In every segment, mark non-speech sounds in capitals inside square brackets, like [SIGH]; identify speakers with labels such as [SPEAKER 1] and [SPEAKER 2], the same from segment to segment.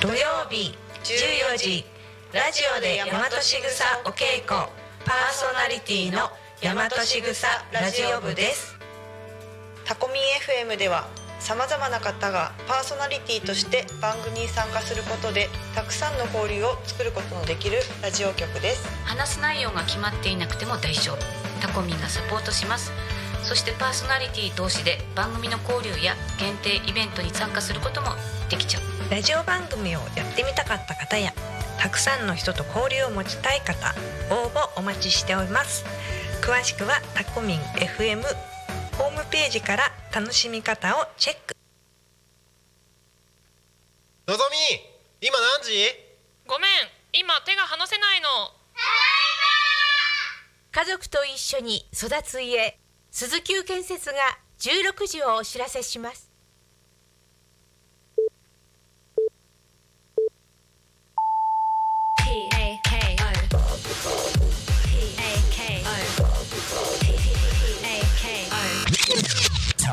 [SPEAKER 1] 土曜日14時ラジオで大和しぐさお稽古パーソナリティの大和しぐさラジオ部です。
[SPEAKER 2] タコミン FM ではさまざまな方がパーソナリティとして番組に参加することでたくさんの交流を作ることのできるラジオ局です。
[SPEAKER 3] 話す内容が決まっていなくても大丈夫。タコミンがサポートします。そしてパーソナリティ同士で番組の交流や限定イベントに参加することもできちゃう
[SPEAKER 1] ラジオ番組をやってみたかった方やたくさんの人と交流を持ちたい方応募お待ちしております。詳しくはタコミン FM ホームページから楽しみ方をチェック。
[SPEAKER 4] のぞみ今何時？
[SPEAKER 5] ごめん今手が離せないの。
[SPEAKER 6] 家族と一緒に育つ家鈴木建設が16時をお知らせします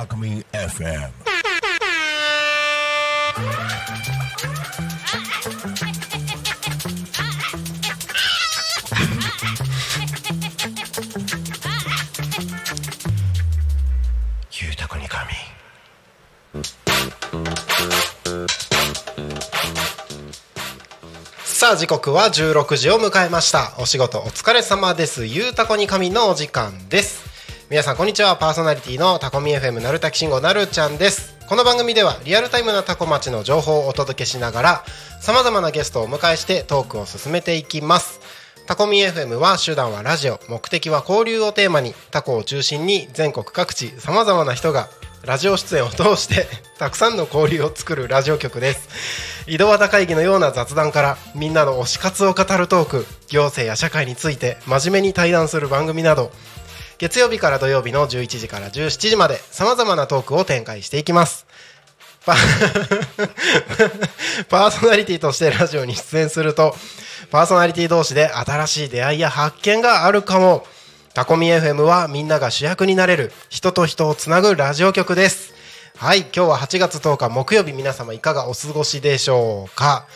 [SPEAKER 7] タコミン FM
[SPEAKER 4] ゆうたこに神さあ時刻は16時を迎えました。お仕事お疲れ様です。ゆうたこに神のお時間です。皆さんこんにちは。パーソナリティのタコミ FM なるたきしんごなるちゃんです。この番組ではリアルタイムなタコ町の情報をお届けしながらさまざまなゲストをお迎えしてトークを進めていきます。タコミ FM は手段はラジオ。目的は交流をテーマにタコを中心に全国各地さまざまな人がラジオ出演を通して [LAUGHS] たくさんの交流を作るラジオ局です。井戸端会議のような雑談からみんなの推し活を語るトーク行政や社会について真面目に対談する番組など月曜日から土曜日の11時から17時までさまざまなトークを展開していきます。パ [LAUGHS] パーソナリティとしてラジオに出演するとパーソナリティ同士で新しい出会いや発見があるかも。タコミ FM はみんなが主役になれる人と人をつなぐラジオ局です。はい今日は8月10日木曜日皆様いかがお過ごしでしょうか。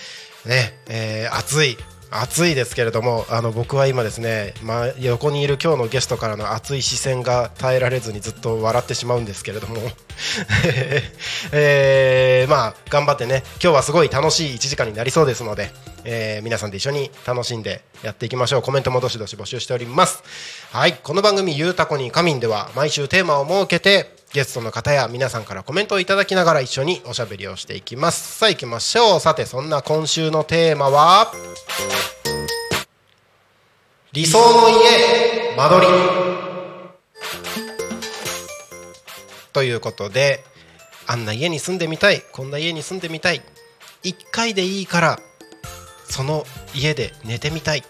[SPEAKER 4] ねえー暑い。暑いですけれどもあの僕は今ですね、まあ、横にいる今日のゲストからの熱い視線が耐えられずにずっと笑ってしまうんですけれども、[LAUGHS] えーまあ頑張ってね今日はすごい楽しい1時間になりそうですので、えー皆さんで一緒に楽しんでやっていきましょう。コメントもどしどし募集しております。はいこの番組「ゆうたこに仮眠」では毎週テーマを設けてゲストの方や皆さんからコメントをいただきながら一緒におしゃべりをしていきます。さあ行きましょう。さてそんな今週のテーマは？理想の家間取り。ということであんな家に住んでみたいこんな家に住んでみたい。1回でいいからその家で寝てみたい。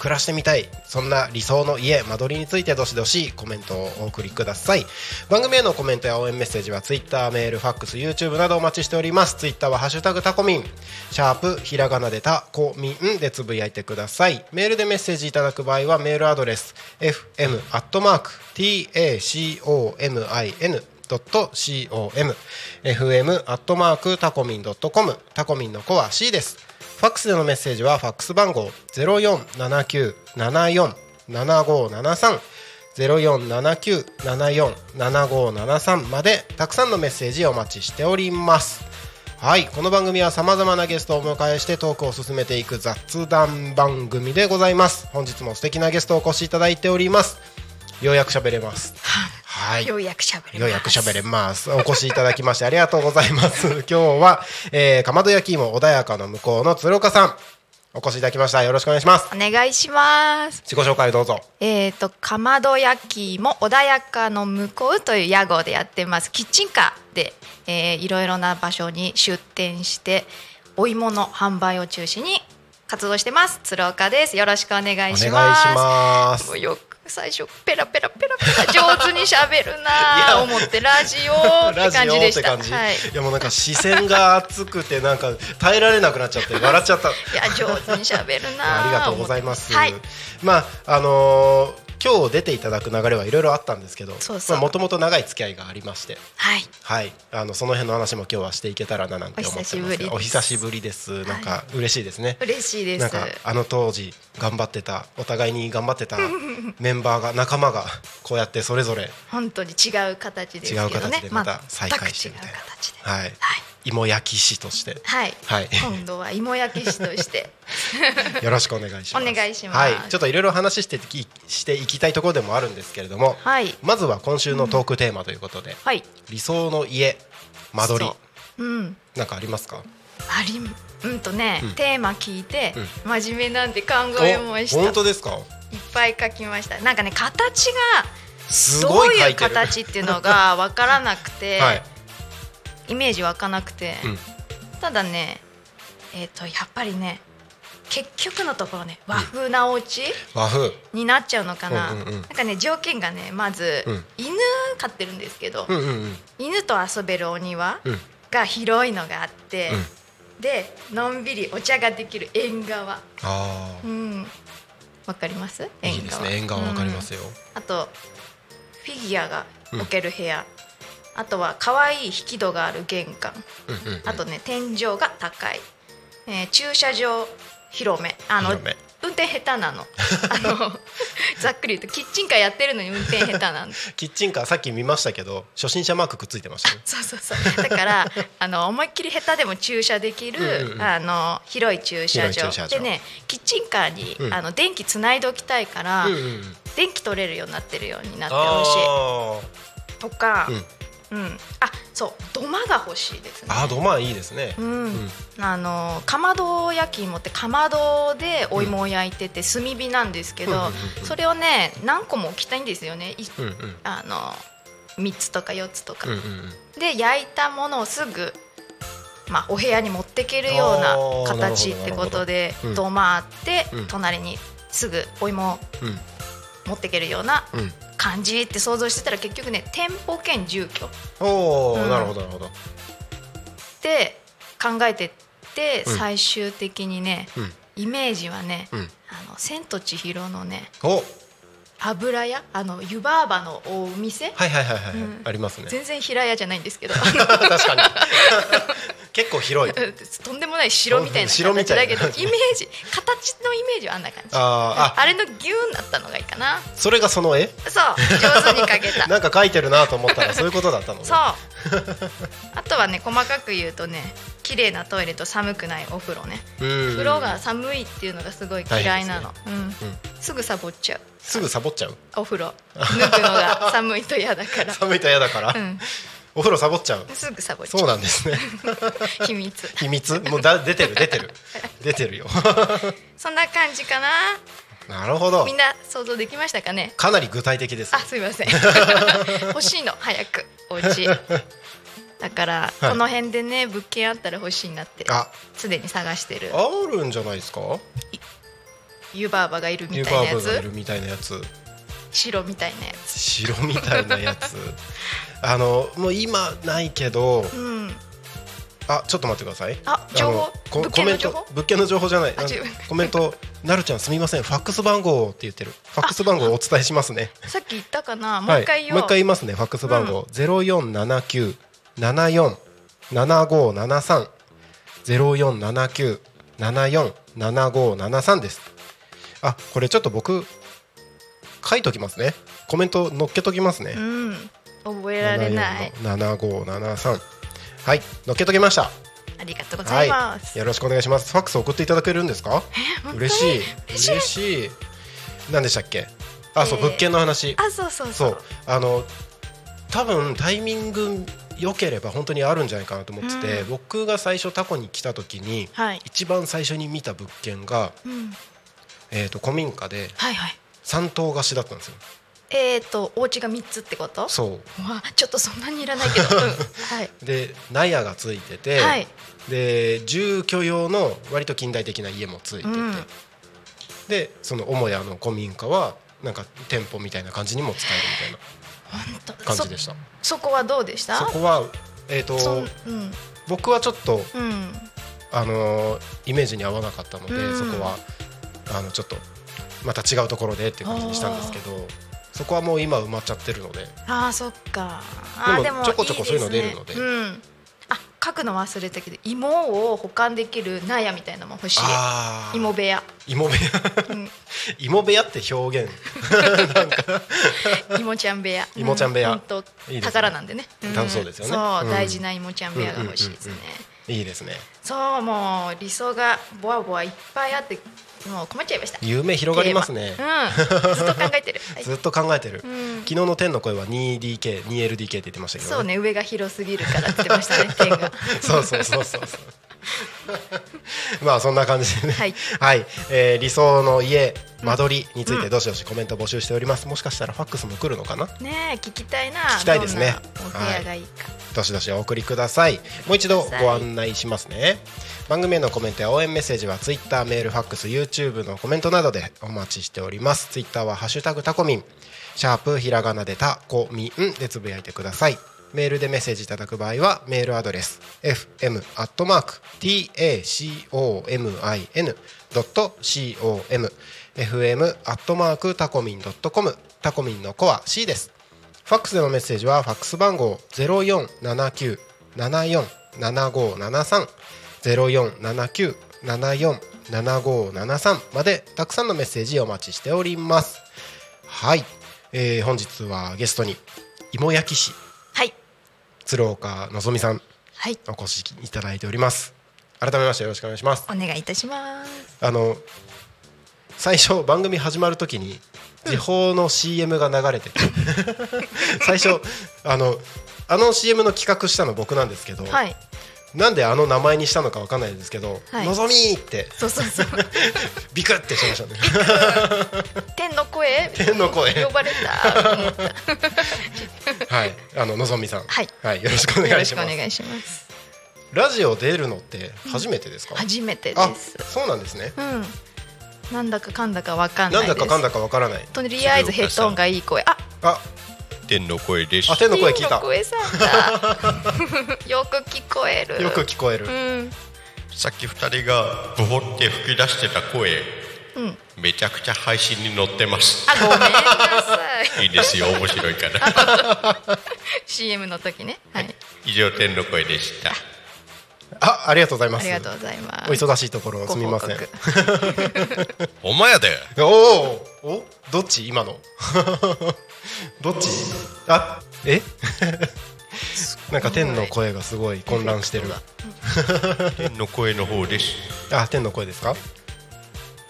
[SPEAKER 4] 暮らしてみたい。そんな理想の家間取りについてどしどしコメントをお送りください。番組へのコメントや応援メッセージは Twitter メールファックス YouTube などお待ちしております。Twitter は「ハッシュタグタコミン」シャープひらがなでタコミンでつぶやいてください。メールでメッセージいただく場合はメールアドレス fm.tacomin アット .com fm アットマークタコミン .com タコミンの子は C です。ファックスでのメッセージはファックス番号0479747573 0479747573までたくさんのメッセージお待ちしております。はいこの番組はさまざまなゲストをお迎えしてトークを進めていく雑談番組でございます。本日も素敵なゲストをお越しいただいております。ようやく喋れます。はい
[SPEAKER 6] ようやくしゃべれます
[SPEAKER 4] ようやく喋れます。お越しいただきましてありがとうございます。[LAUGHS] 今日は、えー、かまど焼き芋穏やかの向こうの鶴岡さん、お越しいただきました。よろしくお願いします。
[SPEAKER 8] お願いします。
[SPEAKER 4] 自己紹介どうぞ。
[SPEAKER 8] えっ、とかまど焼きも穏やかの向こうという屋号でやってます。キッチンカーで、えーいろいろな場所に出店してお芋の販売を中心に活動してます。鶴岡です。よろしくお願いし
[SPEAKER 4] お願いし
[SPEAKER 8] ます。最初ペラペラペラペラ上手に喋るなあ [LAUGHS] 思ってラジオって感じでした。
[SPEAKER 4] ラジオって感じ、
[SPEAKER 8] はい。
[SPEAKER 4] いやもうなんか視線が熱くてなんか耐えられなくなっちゃって笑っちゃった。
[SPEAKER 8] いや上手に喋るな [LAUGHS]
[SPEAKER 4] ありがとうございます。
[SPEAKER 8] はい。
[SPEAKER 4] まああのー今日出ていただく流れはいろいろあったんですけどもともと長い付き合いがありまして
[SPEAKER 8] はい。
[SPEAKER 4] はい。あのその辺の話も今日はしていけたらななんて思ってます
[SPEAKER 8] お久しぶりです。
[SPEAKER 4] お久しぶりです。なんか嬉しいですね、
[SPEAKER 8] 嬉しいです。
[SPEAKER 4] なんかあの当時頑張ってたお互いに頑張ってた [LAUGHS] メンバーが仲間がこうやってそれぞれ
[SPEAKER 8] 本当に違う形ですけどね。
[SPEAKER 4] 違う形でまた再会してみたいな。
[SPEAKER 8] 全く違う形で。
[SPEAKER 4] はい、
[SPEAKER 8] はい
[SPEAKER 4] 芋焼き師として。
[SPEAKER 8] はい、
[SPEAKER 4] はい。
[SPEAKER 8] 今度は芋焼き師として。[LAUGHS]
[SPEAKER 4] よろしくお願いします。
[SPEAKER 8] お願いします。
[SPEAKER 4] はい。ちょっといろいろ話していきしていきたいところでもあるんですけれども、
[SPEAKER 8] はい。
[SPEAKER 4] まずは今週のトークテーマということで、
[SPEAKER 8] はい。
[SPEAKER 4] 理想の家間取り。
[SPEAKER 8] そううん。
[SPEAKER 4] なんかありますか？
[SPEAKER 8] ありうんとね、
[SPEAKER 4] うん。
[SPEAKER 8] テーマ聞いて、真面目なんで考えました。
[SPEAKER 4] お本当ですか？
[SPEAKER 8] いっぱい書きました。なんかね形が
[SPEAKER 4] す
[SPEAKER 8] どういう形っていうのが分からなくて、[LAUGHS]
[SPEAKER 4] はい、
[SPEAKER 8] イメージ湧かなくて、
[SPEAKER 4] うん。
[SPEAKER 8] ただねえっ、とやっぱりね結局のところね和風なお家
[SPEAKER 4] 和風。
[SPEAKER 8] になっちゃうのかな、
[SPEAKER 4] うんうんうん。
[SPEAKER 8] なんかね条件がねまず、
[SPEAKER 4] うん。
[SPEAKER 8] 犬飼ってるんですけど、
[SPEAKER 4] うんうんうん。
[SPEAKER 8] 犬と遊べるお庭
[SPEAKER 4] うん。
[SPEAKER 8] が広いのがあって、
[SPEAKER 4] うん。
[SPEAKER 8] でのんびりお茶ができる縁側。
[SPEAKER 4] あ
[SPEAKER 8] うん。わかります？
[SPEAKER 4] あいいですね。縁側。わかりますよ、
[SPEAKER 8] うん。あとフィギュアが置ける部屋、あとは可愛い引き戸がある玄関。
[SPEAKER 4] うんうんうん。
[SPEAKER 8] あとね天井が高い、えー駐車場広め。あの運転下手なの。あの [LAUGHS] ざっくり言うとキッチンカーやってるのに運転下手なんで。[LAUGHS]
[SPEAKER 4] キッチンカーさっき見ましたけど初心者マークくっついてましたね
[SPEAKER 8] そうそうそう。だからあの思いっきり下手でも駐車できる、
[SPEAKER 4] うんうんうん。
[SPEAKER 8] あの広い駐車場。でねキッチンカーに、
[SPEAKER 4] うん。
[SPEAKER 8] あの電気つないでおきたいから、
[SPEAKER 4] うんうんうん。
[SPEAKER 8] 電気取れるようになってるようになってほし。いとか、
[SPEAKER 4] うん
[SPEAKER 8] うん。あそう。土間が欲しいですね。
[SPEAKER 4] あー土間いいですね、
[SPEAKER 8] うん。あのかまど焼き芋ってかまどでお芋を焼いてて炭火なんですけど、
[SPEAKER 4] うんうんうんうん。
[SPEAKER 8] それをね何個も置きたいんですよね。い
[SPEAKER 4] うんうん。
[SPEAKER 8] あの3つとか4つとか、
[SPEAKER 4] うんうんうん。
[SPEAKER 8] で焼いたものをすぐ、まあ、お部屋に持ってけるような形ってことで土間あって、
[SPEAKER 4] うん。
[SPEAKER 8] 隣にすぐお芋を
[SPEAKER 4] うん。
[SPEAKER 8] 持ってけるような
[SPEAKER 4] うん
[SPEAKER 8] 感じって想像してたら結局ね店舗兼住居。
[SPEAKER 4] おお、
[SPEAKER 8] うん。
[SPEAKER 4] なるほどなるほど。
[SPEAKER 8] って考えてって
[SPEAKER 4] うん。
[SPEAKER 8] 最終的にね、
[SPEAKER 4] うん。
[SPEAKER 8] イメージはね、
[SPEAKER 4] うん。
[SPEAKER 8] あの千と千尋のね
[SPEAKER 4] お
[SPEAKER 8] 油屋？あの湯婆婆のお店、
[SPEAKER 4] はいはいはいはい、
[SPEAKER 8] うん。
[SPEAKER 4] ありますね。
[SPEAKER 8] 全然平屋じゃないんですけど。[LAUGHS]
[SPEAKER 4] 確かに。[LAUGHS] 結構広い。
[SPEAKER 8] とんでもない城みたいな
[SPEAKER 4] 城み
[SPEAKER 8] 形だけどイメージ形のイメージはあんな感じ。
[SPEAKER 4] あーあ。
[SPEAKER 8] あれのギューンだったのがいいかな。
[SPEAKER 4] それがその絵？
[SPEAKER 8] そう上手に描けた。[LAUGHS]
[SPEAKER 4] なんか書いてるなと思ったらそういうことだったのね。
[SPEAKER 8] そう [LAUGHS] あとはね細かく言うとね綺麗なトイレと寒くないお風呂ね。
[SPEAKER 4] うん。
[SPEAKER 8] 風呂が寒いっていうのがすごい嫌いなの、うん。すぐサボっちゃう。
[SPEAKER 4] すぐサボっちゃう？
[SPEAKER 8] お風呂。脱ぐのが [LAUGHS] 寒いと嫌だから。
[SPEAKER 4] 寒いと嫌だから、
[SPEAKER 8] うん。
[SPEAKER 4] お風呂サボっちゃう？
[SPEAKER 8] すぐサボっちゃう。
[SPEAKER 4] そうなんですね。[LAUGHS]
[SPEAKER 8] 秘密。
[SPEAKER 4] 秘密？もうだ出てる出てる。出てるよ。
[SPEAKER 8] そんな感じかな
[SPEAKER 4] なるほど。
[SPEAKER 8] みんな想像できましたかね？
[SPEAKER 4] かなり具体的です
[SPEAKER 8] あすいません。[LAUGHS] 欲しいの早くお家。だから、
[SPEAKER 4] はい。
[SPEAKER 8] この辺でね物件あったら欲しいなって
[SPEAKER 4] あ。
[SPEAKER 8] すでに探してる。
[SPEAKER 4] あるんじゃないですか？
[SPEAKER 8] 湯婆婆がいるみたいなやつ。
[SPEAKER 4] がいるみたいなやつ。
[SPEAKER 8] 白みたいなやつ。
[SPEAKER 4] 白みたいなやつ。あのもう今ないけど
[SPEAKER 8] うん
[SPEAKER 4] あちょっと待ってください。
[SPEAKER 8] あ情報？
[SPEAKER 4] コメント物件の情報じゃない。あの
[SPEAKER 8] あ違う
[SPEAKER 4] コメント。なるちゃんすみません。ファックス番号って言ってる。ファックス番号をお伝えしますね。
[SPEAKER 8] さっき言ったかな？もう一回言
[SPEAKER 4] い、もう一回言いますね。ファックス番号。ゼロ四七九七四七五七三。ゼロ四七九七四七五七三です。あこれちょっと僕書いときますね。コメント載っけときますね。
[SPEAKER 8] うん。覚えられない。
[SPEAKER 4] 七五七三はい載っけときました。
[SPEAKER 8] ありがとうござ
[SPEAKER 4] はいい
[SPEAKER 8] ます、
[SPEAKER 4] よろしくお願いします。ファックス送っていただけるんですか？嬉しい。
[SPEAKER 8] 嬉しい。
[SPEAKER 4] 嬉しい。何でしたっけ？あそう、
[SPEAKER 8] えー
[SPEAKER 4] 物件の話。
[SPEAKER 8] あそうそうそ
[SPEAKER 4] そううあの多分タイミング良ければ本当にあるんじゃないかなと思ってて、
[SPEAKER 8] うん。
[SPEAKER 4] 僕が最初タコに来た時に
[SPEAKER 8] はい、
[SPEAKER 4] 一番最初に見た物件が、
[SPEAKER 8] うん、
[SPEAKER 4] えー、と古民家で
[SPEAKER 8] はいはい。
[SPEAKER 4] 3棟貸しだったんですよ
[SPEAKER 8] えっ、ー、とお家が三つってこと？
[SPEAKER 4] そ
[SPEAKER 8] わちょっとそんなにいらないけど、[LAUGHS] うん、はい、
[SPEAKER 4] うで納屋がついてて、
[SPEAKER 8] はい。
[SPEAKER 4] で住居用の割と近代的な家もついてて、
[SPEAKER 8] うん。
[SPEAKER 4] でその母屋の古民家はなんか店舗みたいな感じにも使えるみたいな感じでした。
[SPEAKER 8] そそこはどうでした？
[SPEAKER 4] そこはえっ、と
[SPEAKER 8] うん。
[SPEAKER 4] 僕はちょっと
[SPEAKER 8] うん。
[SPEAKER 4] あのーイメージに合わなかったので、
[SPEAKER 8] うん。
[SPEAKER 4] そこはあのちょっとまた違うところでっていう感じにしたんですけどそこはもう今埋まっちゃってるので。
[SPEAKER 8] ああそっか。あー
[SPEAKER 4] でもちょこちょこそういうの出るので。
[SPEAKER 8] ねうん。あ書くの忘れたけど芋を保管できる納屋みたいなのも欲しい
[SPEAKER 4] ああ
[SPEAKER 8] 芋部屋。
[SPEAKER 4] 芋部屋。
[SPEAKER 8] うん。[LAUGHS]
[SPEAKER 4] 芋部屋って表現。[LAUGHS]
[SPEAKER 8] 芋ちゃん部屋。
[SPEAKER 4] 芋ちゃん部屋。
[SPEAKER 8] う本当
[SPEAKER 4] いいですね。
[SPEAKER 8] 宝なんでね。
[SPEAKER 4] そうですよね。
[SPEAKER 8] そう、
[SPEAKER 4] うん。
[SPEAKER 8] 大事な芋ちゃん部屋が欲しいですね、
[SPEAKER 4] いいですね。
[SPEAKER 8] そうもう理想がボワボワいっぱいあってもう困っちゃいました。
[SPEAKER 4] 夢広がりますね。
[SPEAKER 8] うん、ずっと考えてる、[LAUGHS] はい。
[SPEAKER 4] ずっと考えてる、
[SPEAKER 8] うん。
[SPEAKER 4] 昨日の天の声は 2DK2LDK って言ってましたけど、
[SPEAKER 8] そうね上が広すぎるからって言ってましたね点が。[LAUGHS]
[SPEAKER 4] そうそうそうそうそう [LAUGHS] まあそんな感じでね。
[SPEAKER 8] はい、
[SPEAKER 4] えー理想の家間取りについてどしどしコメント募集しております、もしかしたらファックスも来るのかな？
[SPEAKER 8] ねえ聞きたいな。
[SPEAKER 4] 聞きたいですね。
[SPEAKER 8] お部屋がい。いか、
[SPEAKER 4] どしどしお送りください。もう一度ご案内しますね。番組へのコメントや応援メッセージはツイッターメールファックス YouTube のコメントなどでお待ちしております。ツイッターはハッシュタグタコミン。シャープひらがなでタコミンでつぶやいてくださいメールでメッセージいただく場合はメールアドレス fm アットマーク tacomin.com fm アットマークタコミン .com タコミンのコア C です。ファックスでのメッセージはファックス番号0479747573 0479747573までたくさんのメッセージお待ちしております。はい、えー本日はゲストに芋焼き師。鶴岡のぞみさん
[SPEAKER 8] はい。
[SPEAKER 4] お越しいただいております。改めましてよろしくお願いします。
[SPEAKER 8] お願いいたします。
[SPEAKER 4] あの最初番組始まるときに時報の CM が流れてて。[LAUGHS] 最初あのあの CM の企画したの僕なんですけど、
[SPEAKER 8] はい
[SPEAKER 4] なんであの名前にしたのかわかんないですけど「
[SPEAKER 8] はい。
[SPEAKER 4] のぞみ!」って。
[SPEAKER 8] そうそうそう。[LAUGHS]
[SPEAKER 4] ビクってしましたね。
[SPEAKER 8] 天の声？
[SPEAKER 4] 天の声。
[SPEAKER 8] 呼ばれた。と思った
[SPEAKER 4] はい。あののぞみさん。
[SPEAKER 8] はい、
[SPEAKER 4] よろしくお願いし
[SPEAKER 8] しくお願いします。
[SPEAKER 4] ラジオ出るのって初めてですか、
[SPEAKER 8] 初めてで
[SPEAKER 4] あ
[SPEAKER 8] す
[SPEAKER 4] そうなんですね。
[SPEAKER 8] うん。なんだかかんだかわかんな
[SPEAKER 4] ないん
[SPEAKER 8] です。
[SPEAKER 4] だかかんだかわからない。
[SPEAKER 8] とりあえずヘッドホンがいい声。あ
[SPEAKER 4] あ
[SPEAKER 9] 天の声です。
[SPEAKER 4] あ天の声聞いた。
[SPEAKER 8] 天の声さんだ。よく聞こえる。
[SPEAKER 4] よく聞こえる、
[SPEAKER 8] うん。
[SPEAKER 9] さっき二人がボホって吹き出してた声。
[SPEAKER 8] うん。
[SPEAKER 9] めちゃくちゃ配信に載ってます。
[SPEAKER 8] あごめんなさい。[LAUGHS]
[SPEAKER 9] いいですよ。面白いから。[LAUGHS]
[SPEAKER 8] CM の時ね。はい。
[SPEAKER 9] 以上天の声でした。
[SPEAKER 4] あありがとうございます。
[SPEAKER 8] ありがとうございます。
[SPEAKER 4] お忙しいところすみません。
[SPEAKER 8] ご報 [LAUGHS]
[SPEAKER 9] お前やで。
[SPEAKER 4] おおお？どっち？今の [LAUGHS] どっち？あえ？[LAUGHS] なんか天の声がすごい混乱してる。
[SPEAKER 9] 天の声の方です。
[SPEAKER 4] あ天の声ですか？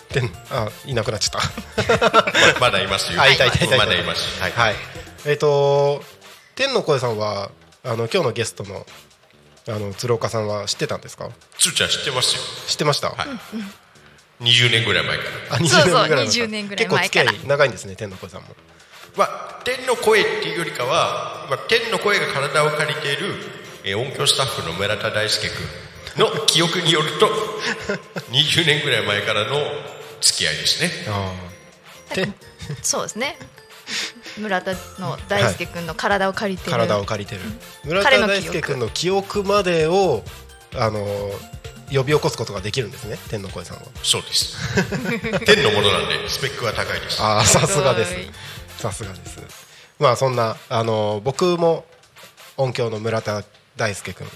[SPEAKER 4] 天あいなくなっちゃった。
[SPEAKER 9] ま [LAUGHS] まだいますよ。
[SPEAKER 4] あいたいたいたいた。
[SPEAKER 9] まだいます。はい、
[SPEAKER 4] はい。えっ、と天の声さんはあの今日のゲストのあの鶴岡さんは知ってたんですか？
[SPEAKER 9] つーちゃん知ってますよ。
[SPEAKER 4] 知ってました、
[SPEAKER 9] はい。20年ぐらい前から。
[SPEAKER 4] あ20
[SPEAKER 8] そうそう
[SPEAKER 4] 年ぐらい前
[SPEAKER 8] 20年ぐらい前から。
[SPEAKER 4] 結構付き合い長いんですね天の声さんも
[SPEAKER 9] まあ、天の声っていうよりかは、まあ、天の声が体を借りている、えー音響スタッフの村田大輔君の記憶によると [LAUGHS] 20年ぐらい前からの付き合いですね。
[SPEAKER 4] あ
[SPEAKER 8] そうですね。村田の大輔君の体を借りてる、
[SPEAKER 4] 体を借りてる。村
[SPEAKER 8] 彼の記憶
[SPEAKER 4] 田大輔君の記憶までをあの呼び起こすことができるんですね天の声さんは。
[SPEAKER 9] そうです。[LAUGHS] 天のものなんでスペックが高いです。
[SPEAKER 4] ああさすがですさすがです。まあそんなあの僕も音響の村田大輔君。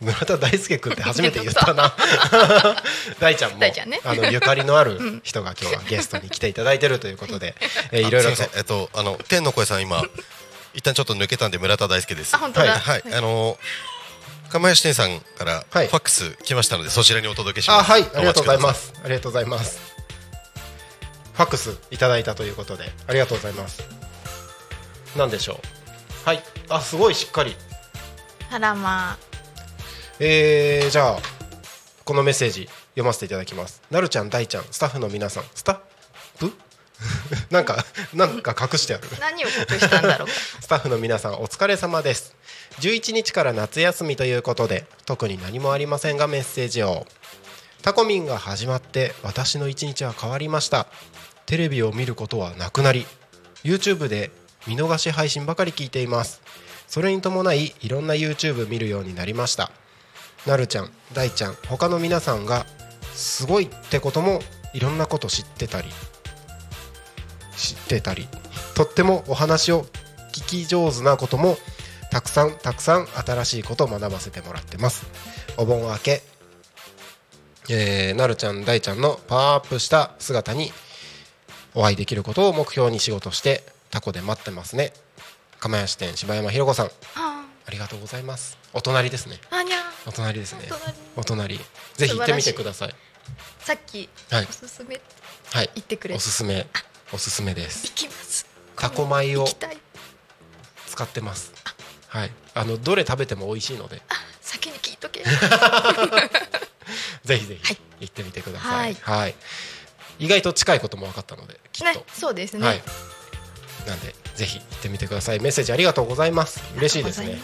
[SPEAKER 4] 村田大輔君って初めて言ったな。[LAUGHS] 大ちゃんも
[SPEAKER 8] ね。
[SPEAKER 4] あのゆかりのある人が今日はゲストに来ていただいてるということで、[LAUGHS] えーいろいろと。
[SPEAKER 10] えっとあの天の声さん今一旦ちょっと抜けたんで村田大輔です。はい、はい、あの釜石店さんからファックス来ましたので、そちらにお届けします。
[SPEAKER 4] あはい。ありがとうございます。ありがとうございますファックスいただいたということでありがとうございます。なんでしょう？はい。あすごいしっかり。
[SPEAKER 8] あらま
[SPEAKER 4] えー、じゃあこのメッセージ読ませていただきます。なるちゃん大ちゃんスタッフの皆さんスタッフ？[LAUGHS] なんかなんか隠してある。
[SPEAKER 8] あ何を隠したんだろう。か [LAUGHS]
[SPEAKER 4] スタッフの皆さんお疲れ様です。11日から夏休みということで特に何もありませんがメッセージを。タコミンが始まって私の一日は変わりましたテレビを見ることはなくなり YouTube で見逃し配信ばかり聞いています。それに伴いいろんな YouTube 見るようになりました。なるちゃん大ちゃん他の皆さんがすごいってこともいろんなこと知ってたりしてたりとってもお話を聞き上手なこともたくさんたくさん新しいことを学ばせてもらってます。お盆明け、えー、なるちゃん大ちゃんのパワーアップした姿にお会いできることを目標に仕事してタコで待ってますね。釜屋支店柴山ひろ子さん。ありがとうございます。お隣ですね。お隣ですね。お隣。ぜひ行ってみてください。
[SPEAKER 8] さっきおすすめ。
[SPEAKER 4] はい。
[SPEAKER 8] 言ってくれ
[SPEAKER 4] おすすめ。おすすめです。
[SPEAKER 8] 行きます。
[SPEAKER 4] タコ米を使ってます。はい。あのどれ食べても美味しいので。
[SPEAKER 8] 先に聞いとけ。[LAUGHS]
[SPEAKER 4] ぜひぜひ行ってみてください。はい意外と近いことも分かったのできっと、
[SPEAKER 8] そうですね、
[SPEAKER 4] はい、なんでぜひ行ってみてください。メッセージありがとうございます。嬉しいですね。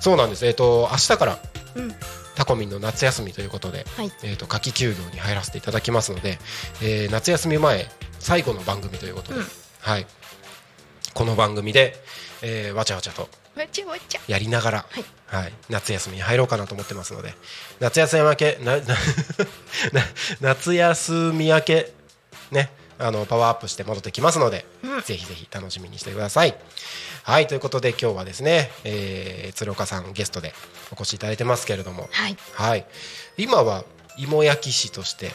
[SPEAKER 4] そうなんです。えっ、ー、と明日から、うん、タコミンの夏休みということで、はい、えっ、ー、と夏季休業に入らせていただきますので、えー、夏休み前最後の番組ということで、うん、はい。この番組で、えー、わちゃわちゃとやりながら、はい、はい、夏休みに入ろうかなと思ってますので。夏休み明け [LAUGHS] な夏休み明けねあのパワーアップして戻ってきますので、うん、ぜひぜひ楽しみにしてください。はいということで今日はですね、えー、鶴岡さんゲストでお越しいただいてますけれども、
[SPEAKER 8] はい、
[SPEAKER 4] はい、今は芋焼き師として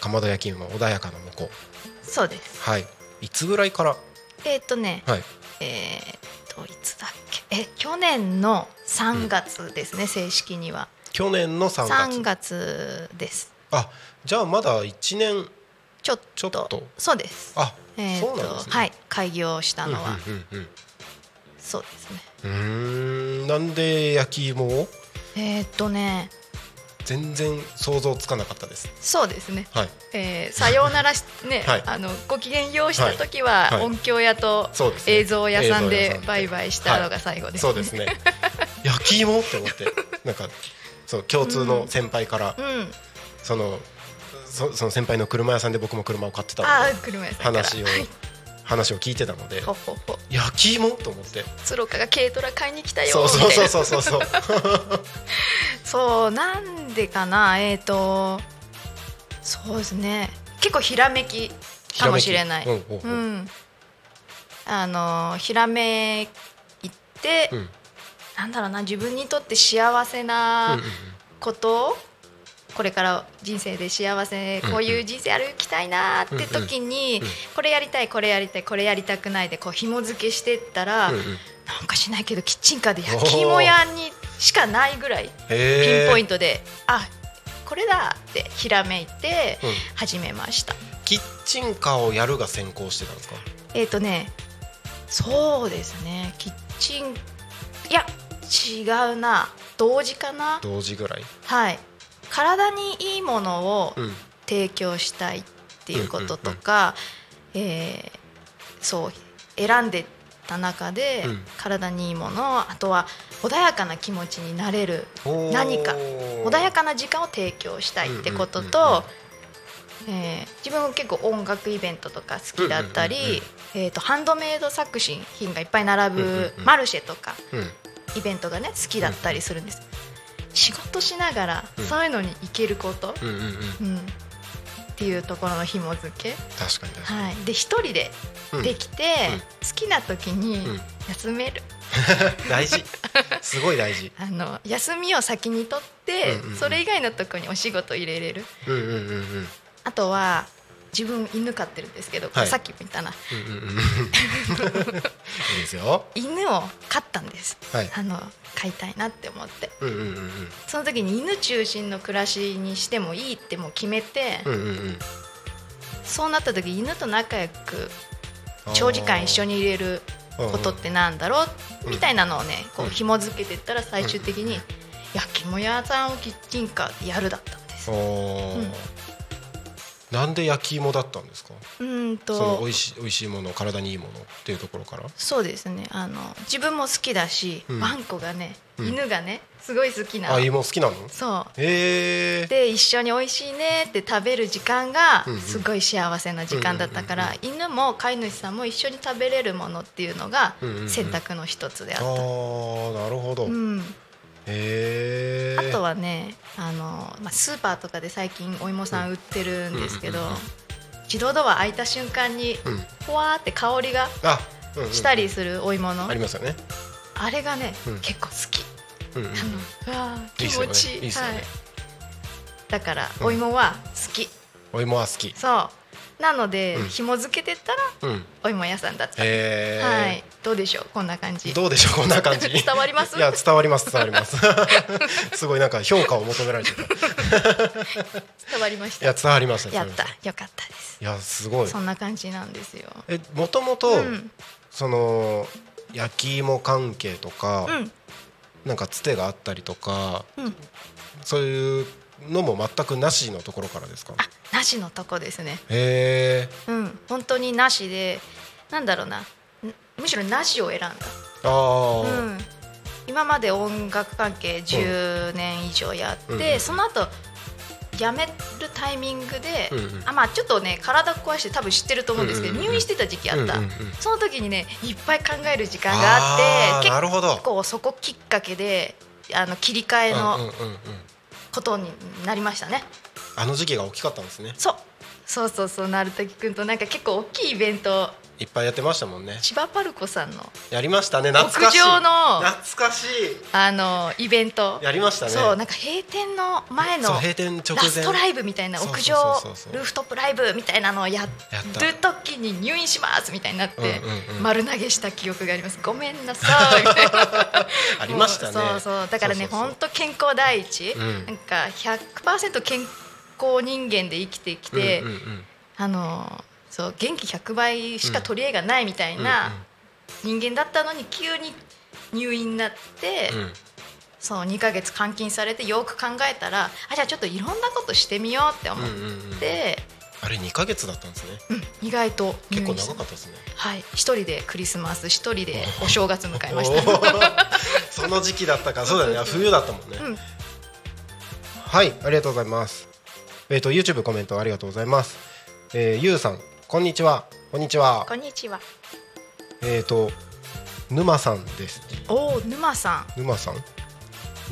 [SPEAKER 4] かまど焼き芋穏やかな向こ
[SPEAKER 8] う。そうです。
[SPEAKER 4] はい。いつぐらいから？
[SPEAKER 8] えー、っとね、
[SPEAKER 4] はい、
[SPEAKER 8] えー、っといつだっけ？え去年の3月ですね、うん、正式には。
[SPEAKER 4] 去年の3月。
[SPEAKER 8] 3月です。
[SPEAKER 4] あじゃあまだ1年
[SPEAKER 8] ちょっと。そうです。
[SPEAKER 4] あ、
[SPEAKER 8] えー、
[SPEAKER 4] そうなんですね。
[SPEAKER 8] はい開業したのは、
[SPEAKER 4] うんうん
[SPEAKER 8] そうですね。
[SPEAKER 4] うんなんで焼き芋を？
[SPEAKER 8] えー、っとね
[SPEAKER 4] 全然想像つかなかったです。
[SPEAKER 8] そうですね、
[SPEAKER 4] はい。
[SPEAKER 8] えー、さようなら [LAUGHS] ね、はい、あのご機嫌用した時は、はい、音響屋と映像屋さんで売買したのが最後です、
[SPEAKER 4] ね、そうですね。焼き芋って思って。なんかそう共通の先輩から、
[SPEAKER 8] うん、
[SPEAKER 4] そのそその先輩の車屋さんで僕も車を買ってたので話を、話を聞いてたので焼き芋と思って。
[SPEAKER 8] 鶴岡が軽トラ買いに来たよ
[SPEAKER 4] そうそうそうそうそう。そう
[SPEAKER 8] そうなんでかな？えっ、ー、とそうですね。結構ひらめきかもしれない、うんうん、あのひらめいて、うん、なんだろうな自分にとって幸せなことこれから人生で幸せこういう人生歩きたいなって時にこれやりたいこれやりたいこれやりたくないでこう紐付けしてったらなんかしないけどキッチンカーで焼き芋屋にしかないぐらいピンポイントであこれだってひらめいて始めました、
[SPEAKER 4] キッチンカーをやるが先行してたんですか？
[SPEAKER 8] えっ、とねそうですね。キッチンいや違うな。同時かな？
[SPEAKER 4] 同時ぐらい。
[SPEAKER 8] はい体にいいものを提供したいっていうこととか、えそう選んでた中で、体にいいものあとは穏やかな気持ちになれる何か穏やかな時間を提供したいってことと、えー、自分結構音楽イベントとか好きだったり、えーと、ハンドメイド作品がいっぱい並ぶマルシェとか、イベントがね好きだったりするんです。仕事しながらそういうのに行けること、うんっていうところの紐付け。
[SPEAKER 4] 確かに
[SPEAKER 8] はい、で一人でできて、好きな時に休める、[LAUGHS]
[SPEAKER 4] 大事。すごい大事。[LAUGHS]
[SPEAKER 8] あの休みを先に取って、それ以外のところにお仕事入れれる、
[SPEAKER 4] うんうんうんうん、
[SPEAKER 8] あとは自分犬飼ってるんですけど、はい、さっきも言ったな、
[SPEAKER 4] うんうんうん、[LAUGHS] いいですよ。
[SPEAKER 8] 犬を飼ったんです、
[SPEAKER 4] はい、
[SPEAKER 8] あの飼いたいなって思って、
[SPEAKER 4] うんうんうんうん、
[SPEAKER 8] その時に犬中心の暮らしにしてもいいってもう決めて、
[SPEAKER 4] うんうんうん、
[SPEAKER 8] そうなった時犬と仲良く長時間一緒にいれることってなんだろう？みたいなのをねこう紐付けていったら最終的に焼き芋屋さんをキッチンカーでやるだったんです。
[SPEAKER 4] うんなんで焼き芋だったんですか？
[SPEAKER 8] うんと。
[SPEAKER 4] その美味しい美味しいもの体にいいものっていうところから？
[SPEAKER 8] そうですね。あの自分も好きだし、うん、ワンコがね、うん、犬がねすごい好きな
[SPEAKER 4] あ芋好きなの？
[SPEAKER 8] そう。
[SPEAKER 4] へえ。
[SPEAKER 8] で一緒に美味しいねって食べる時間がすごい幸せな時間だったから、犬も飼い主さんも一緒に食べれるものっていうのが選択の一つであった、
[SPEAKER 4] ああなるほど、
[SPEAKER 8] うん。
[SPEAKER 4] へ
[SPEAKER 8] あとはねあの、まあ、スーパーとかで最近お芋さん売ってるんですけど、自動ドア開いた瞬間に
[SPEAKER 4] うん。
[SPEAKER 8] ふわーって香りがしたりするお芋の。
[SPEAKER 4] ありますよね。
[SPEAKER 8] あれがね、
[SPEAKER 4] うん。
[SPEAKER 8] 結構好き。
[SPEAKER 4] うんうん
[SPEAKER 8] うわー
[SPEAKER 4] いいっすよね。
[SPEAKER 8] 気持ちいい。はい、だから
[SPEAKER 4] うん。
[SPEAKER 8] お芋は好き、
[SPEAKER 4] お芋は好き。
[SPEAKER 8] そうなので、
[SPEAKER 4] うん。
[SPEAKER 8] 紐付けてったら
[SPEAKER 4] うん。
[SPEAKER 8] お芋屋さんだった、
[SPEAKER 4] へー。
[SPEAKER 8] はい。どうでしょう？こんな感じ。
[SPEAKER 4] どうでしょう？こんな感じ。[LAUGHS]
[SPEAKER 8] 伝わります？
[SPEAKER 4] いや伝わります伝わります。[LAUGHS] すごいなんか評価を求められて [LAUGHS]
[SPEAKER 8] 伝わりました？
[SPEAKER 4] や伝わりました。
[SPEAKER 8] やった。よかったです。
[SPEAKER 4] いやすごい。
[SPEAKER 8] そんな感じなんですよ。
[SPEAKER 4] えもともと
[SPEAKER 8] うん。
[SPEAKER 4] その焼き芋関係とか、
[SPEAKER 8] うん。
[SPEAKER 4] なんかつてがあったりとか、
[SPEAKER 8] うん。
[SPEAKER 4] そういうのも全くなしのところからですか？
[SPEAKER 8] なしのとこですね。
[SPEAKER 4] へえ。
[SPEAKER 8] うん本当になしでなんだろうな。んむしろなしを選んだ。
[SPEAKER 4] ああ、
[SPEAKER 8] うん、今まで音楽関係10年以上やって、
[SPEAKER 4] うん。うん
[SPEAKER 8] その後辞めるタイミングで、
[SPEAKER 4] うんうん。
[SPEAKER 8] あまあちょっとね体壊して多分知ってると思うんですけど、
[SPEAKER 4] うんうんうん
[SPEAKER 8] 入院してた時期あった、
[SPEAKER 4] うんうんうん
[SPEAKER 8] その時にねいっぱい考える時間があって
[SPEAKER 4] あーなるほど。
[SPEAKER 8] 結構そこきっかけであの切り替えの
[SPEAKER 4] うんうん。
[SPEAKER 8] ことになりましたね、
[SPEAKER 4] あの時期が大きかったんですね。
[SPEAKER 8] そうそうそうそう鳴滝くんとなんか結構大きいイベント
[SPEAKER 4] いっぱいやってましたもんね。
[SPEAKER 8] 千葉パルコさんの。
[SPEAKER 4] やりましたね。懐かしい。
[SPEAKER 8] 屋上の。
[SPEAKER 4] 懐かしい。
[SPEAKER 8] あのイベント。
[SPEAKER 4] やりましたね。
[SPEAKER 8] そうなんか閉店の前の
[SPEAKER 4] 閉店直前。
[SPEAKER 8] ラストライブみたいな屋上ルーフトップライブみたいなのをやる時に入院しますみたいになって
[SPEAKER 4] うんうんうん。
[SPEAKER 8] 丸投げした記憶があります。ごめんなさい。みたいな
[SPEAKER 4] ありましたね。
[SPEAKER 8] そうそう。だからね本当健康第一、
[SPEAKER 4] うん。
[SPEAKER 8] なんか100%健康人間で生きてきて、
[SPEAKER 4] うんうんうん。
[SPEAKER 8] あのそう元気100倍しか取り柄がないみたいな人間だったのに急に入院になって、
[SPEAKER 4] うん。
[SPEAKER 8] そう2ヶ月監禁されてよく考えたらあじゃあちょっといろんなことしてみようって思っ
[SPEAKER 4] うんうんうん。
[SPEAKER 8] て、
[SPEAKER 4] あれ2ヶ月だったんですね。
[SPEAKER 8] 意外と
[SPEAKER 4] 結構長かったですね。
[SPEAKER 8] はい。一人でクリスマス一人でお正月迎えました。[LAUGHS]
[SPEAKER 4] その時期だったか、そうだね、冬だったもんね。
[SPEAKER 8] うん。
[SPEAKER 4] はい、ありがとうございます。えっ、と YouTube コメントありがとうございます。えー、ゆうさん、こんにちは。こんにちは。
[SPEAKER 8] こんにちは
[SPEAKER 4] えっ、と沼さんです。
[SPEAKER 8] おお沼さん
[SPEAKER 4] 沼さん？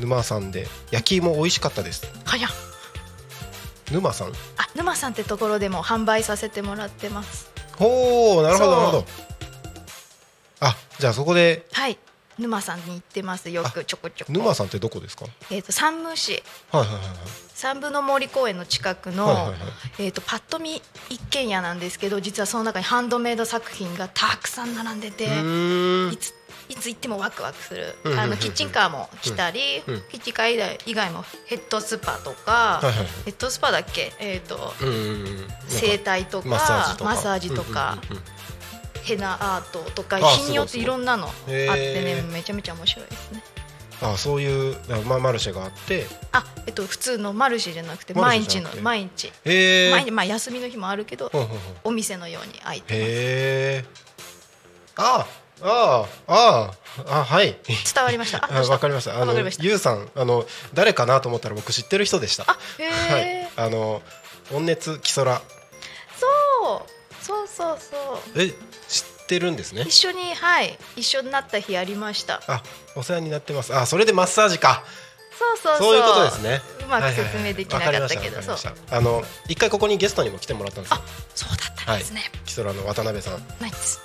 [SPEAKER 4] 沼さんで焼き芋美味しかったです。
[SPEAKER 8] 早っ
[SPEAKER 4] 沼さん？
[SPEAKER 8] あ沼さんってところでも販売させてもらってます
[SPEAKER 4] ほう、なるほどなるほど。あ、じゃあそこで
[SPEAKER 8] はい沼さんに行ってますよくちょこちょこ
[SPEAKER 4] 沼さんってどこですか？
[SPEAKER 8] えっ、と山武市
[SPEAKER 4] はいはいはいはい。
[SPEAKER 8] 三部の森公園の近くの、
[SPEAKER 4] はいはいはい。
[SPEAKER 8] えー、とパッと見一軒家なんですけど実はその中にハンドメイド作品がたくさん並んでていついつ行ってもワクワクする。あのキッチンカーも来たり、
[SPEAKER 4] うん
[SPEAKER 8] キッチンカー以外もヘッドスパとか、
[SPEAKER 4] はいはい
[SPEAKER 8] ヘッドスパだっけ、えー、と。整体とか
[SPEAKER 4] マッサージとか。
[SPEAKER 8] ヘナアートとか
[SPEAKER 4] あ
[SPEAKER 8] 日によっていろんなのあってねめちゃめちゃ面白いですね。
[SPEAKER 4] あ、そういうまあマルシェがあって。
[SPEAKER 8] あえっと普通のマルシェじゃなくて毎日の毎日
[SPEAKER 4] へえ。
[SPEAKER 8] 毎日まあ休みの日もあるけどお店のように開いてます
[SPEAKER 4] へえ。あ、あ、あ、あ、はい。
[SPEAKER 8] 伝わりました？[LAUGHS]
[SPEAKER 4] あわかりました。あのゆうさんあの誰かなと思ったら僕知ってる人でした。
[SPEAKER 8] あへえ、
[SPEAKER 4] はい。あの温熱キソラ
[SPEAKER 8] そうそうそうそう
[SPEAKER 4] え知ってるんですね
[SPEAKER 8] 一。緒にはい一緒になった日ありました
[SPEAKER 4] あ、お世話になってます。あ、それでマッサージか。
[SPEAKER 8] そうそう
[SPEAKER 4] そういうことですね。
[SPEAKER 8] うまく説明できなかったけど
[SPEAKER 4] あの一回ここにゲストにも来てもらったんですよ。
[SPEAKER 8] そうだったんですね、
[SPEAKER 4] キソラの渡辺さん。はい。
[SPEAKER 8] ナイス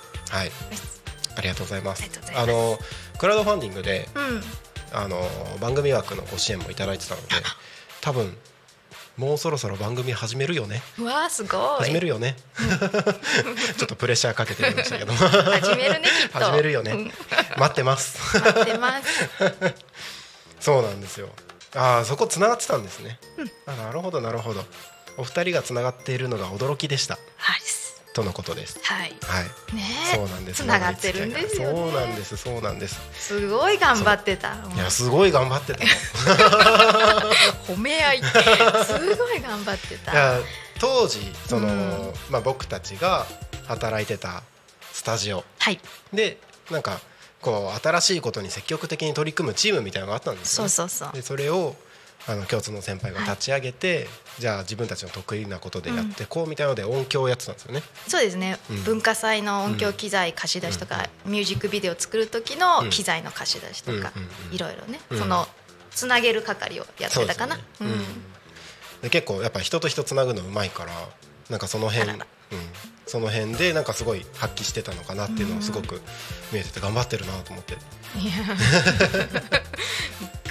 [SPEAKER 4] ありがとうございます
[SPEAKER 8] ありがとうござい。ます
[SPEAKER 4] あのクラウドファンディングで
[SPEAKER 8] うん
[SPEAKER 4] あの番組枠のご支援もいただいてたので、多分もうそろそろ番組始めるよね。
[SPEAKER 8] うわーすごい
[SPEAKER 4] 始めるよね。[LAUGHS] ちょっとプレッシャーかけてみましたけど。
[SPEAKER 8] 始めるねきっと
[SPEAKER 4] 始めるよね
[SPEAKER 8] うん。
[SPEAKER 4] 待ってます。
[SPEAKER 8] 待ってます [LAUGHS]
[SPEAKER 4] そうなんですよ。ああそこ繋がってたんですね。あなるほどなるほど。お二人が繋がっているのが驚きでした
[SPEAKER 8] はい
[SPEAKER 4] とのことです。
[SPEAKER 8] はい
[SPEAKER 4] はい。
[SPEAKER 8] ね
[SPEAKER 4] そうなんです。
[SPEAKER 8] つながってるんですよね
[SPEAKER 4] そうなんです。そうなんです。
[SPEAKER 8] すごい頑張ってた
[SPEAKER 4] いやすごい頑張ってた。い
[SPEAKER 8] 褒め合いすごい頑張ってた
[SPEAKER 4] や当時その、
[SPEAKER 8] うん
[SPEAKER 4] まあ僕たちが働いてたスタジオ
[SPEAKER 8] はい
[SPEAKER 4] でなんかこう新しいことに積極的に取り組むチームみたいなのがあったんですよ、ね。
[SPEAKER 8] そうそうそう
[SPEAKER 4] でそれをあの共通の先輩が立ち上げて、じゃあ自分たちの得意なことでやってこうみたいなので音響をやってたんですよね。
[SPEAKER 8] そうですね、
[SPEAKER 4] うん。
[SPEAKER 8] 文化祭の音響機材貸し出しとか、ミュージックビデオ作る時の機材の貸し出しとか、
[SPEAKER 4] うんうんうん。
[SPEAKER 8] いろいろね、
[SPEAKER 4] うん。
[SPEAKER 8] そのつなげる係をやってたかな。
[SPEAKER 4] で結構やっぱ人と人つなぐのうまいからなんかその辺その辺でなんかすごい発揮してたのかなっていうのをすごく見えてて頑張ってるなと思って。
[SPEAKER 8] いや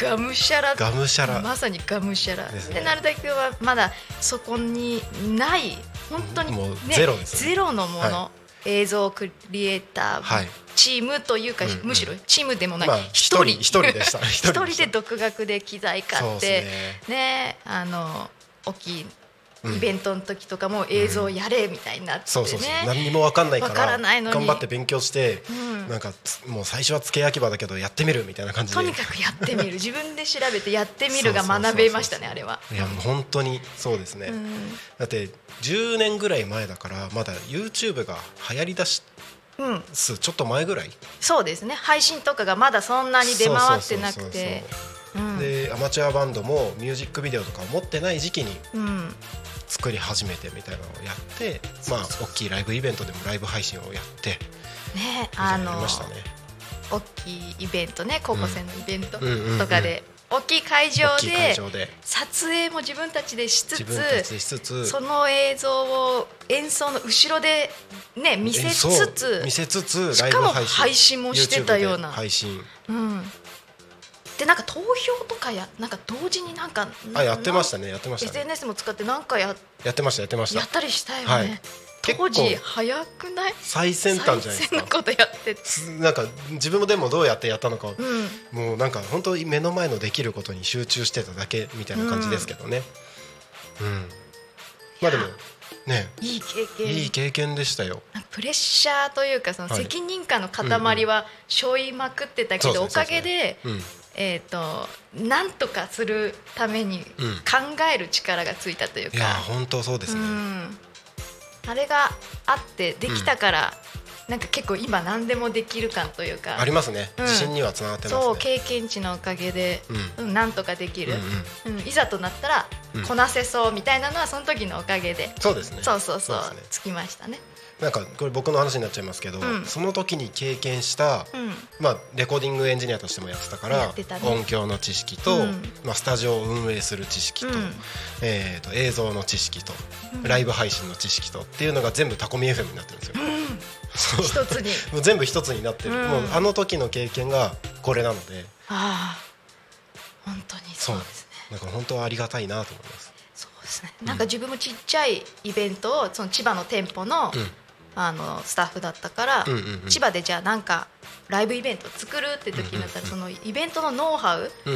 [SPEAKER 8] がむしゃら
[SPEAKER 4] がむしゃら
[SPEAKER 8] まさにがむしゃら
[SPEAKER 4] ですね。
[SPEAKER 8] で成田君はまだそこにない本当に、ね、
[SPEAKER 4] もうゼロですね。
[SPEAKER 8] ゼロのもの、
[SPEAKER 4] は
[SPEAKER 8] 映像クリエイター、
[SPEAKER 4] はい。
[SPEAKER 8] チームというか、
[SPEAKER 4] うんうん。
[SPEAKER 8] むしろチームでもない
[SPEAKER 4] まあ
[SPEAKER 8] 一、人。
[SPEAKER 4] 一人でした。[LAUGHS] 一
[SPEAKER 8] 一
[SPEAKER 4] 人で
[SPEAKER 8] 独学で機材買ってね。あの大きい
[SPEAKER 4] うん
[SPEAKER 8] イベントの時とかも映像やれみたいになってね、
[SPEAKER 4] そうそうそう。何にも分かんないから頑張って勉強して、
[SPEAKER 8] うん。
[SPEAKER 4] なんかつもう最初は付け焼き場だけどやってみるみたいな感じで。
[SPEAKER 8] とにかくやってみる。[LAUGHS] 自分で調べてやってみるが学べましたねあれは。い
[SPEAKER 4] や本当にそうですね、
[SPEAKER 8] うん。
[SPEAKER 4] だって10年ぐらい前だからまだ YouTube が流行りだし
[SPEAKER 8] うん、
[SPEAKER 4] すちょっと前ぐらい？
[SPEAKER 8] そうですね。配信とかがまだそんなに出回ってなくて。うん。
[SPEAKER 4] でアマチュアバンドもミュージックビデオとかを持ってない時期に
[SPEAKER 8] うん
[SPEAKER 4] 作り始めてみたいなのをやってまあ大きいライブイベントでもライブ配信をやって
[SPEAKER 8] ねあの大きいイベントね高校生のイベントとかで大きい会場で撮影も自分たちでしつつその映像を演奏の後ろでね見せつつ
[SPEAKER 4] 見せつつ
[SPEAKER 8] しかも
[SPEAKER 4] 配信
[SPEAKER 8] もしてたような。
[SPEAKER 4] 配信。
[SPEAKER 8] うんでなんか投票とかやなんか同時になんか
[SPEAKER 4] あやってましたねやってましたね。
[SPEAKER 8] SNS も使ってなんかや
[SPEAKER 4] やってましたやってました。
[SPEAKER 8] やったりしたよね、
[SPEAKER 4] はい。
[SPEAKER 8] 当時早くない？
[SPEAKER 4] 最先端じゃないですか。
[SPEAKER 8] 最先のことやって
[SPEAKER 4] なんか自分もでもどうやってやったのか、
[SPEAKER 8] うん。
[SPEAKER 4] もうなんか本当に目の前のできることに集中してただけみたいな感じですけどね。うん、まあでもね。
[SPEAKER 8] いい経験。
[SPEAKER 4] いい経験でしたよ。
[SPEAKER 8] プレッシャーというかその
[SPEAKER 4] はい。
[SPEAKER 8] 責任感の塊は背負いまくってたけど、
[SPEAKER 4] そう
[SPEAKER 8] おかげで、
[SPEAKER 4] うん
[SPEAKER 8] えっ、となんとかするために
[SPEAKER 4] うん。
[SPEAKER 8] 考える力がついたというか、
[SPEAKER 4] いや本当そうですね、
[SPEAKER 8] うん。あれがあってできたから、なんか結構今何でもできる感というか。
[SPEAKER 4] ありますね。
[SPEAKER 8] うん。
[SPEAKER 4] 自信にはつながってますね、
[SPEAKER 8] そう経験値のおかげで、うん。なんとかできる、
[SPEAKER 4] うん
[SPEAKER 8] うん。いざとなったら
[SPEAKER 4] うん。
[SPEAKER 8] こなせそうみたいなのはその時のおかげで、
[SPEAKER 4] そうですね。
[SPEAKER 8] そうそうそう。
[SPEAKER 4] ね。
[SPEAKER 8] つきましたね。
[SPEAKER 4] なんかこれ僕の話になっちゃいますけど、
[SPEAKER 8] うん。
[SPEAKER 4] その時に経験した、
[SPEAKER 8] うん。
[SPEAKER 4] まあ、レコーディングエンジニアとしてもやってたから
[SPEAKER 8] ね。
[SPEAKER 4] 音響の知識と、
[SPEAKER 8] うん。
[SPEAKER 4] まあ、スタジオを運営する知識と,、
[SPEAKER 8] うん。
[SPEAKER 4] えー、と映像の知識と、
[SPEAKER 8] うん。
[SPEAKER 4] ライブ配信の知識とっていうのが全部タコミ FM になってるんですよ。
[SPEAKER 8] 一つに。[LAUGHS]
[SPEAKER 4] もう全部一つになってる、
[SPEAKER 8] うん。
[SPEAKER 4] もうあの時の経験がこれなので。
[SPEAKER 8] ああ。本当に
[SPEAKER 4] そ
[SPEAKER 8] そううですね。
[SPEAKER 4] だから本当はありがたいなと思います。
[SPEAKER 8] そうですね。なんか自分もちっちゃいイベントをその千葉の店舗の,、
[SPEAKER 4] うん
[SPEAKER 8] あのスタッフだったから、
[SPEAKER 4] うんうんうん。
[SPEAKER 8] 千葉でじゃあなんかライブイベントを作るって時になったら、そのイベントのノウハウ、
[SPEAKER 4] うん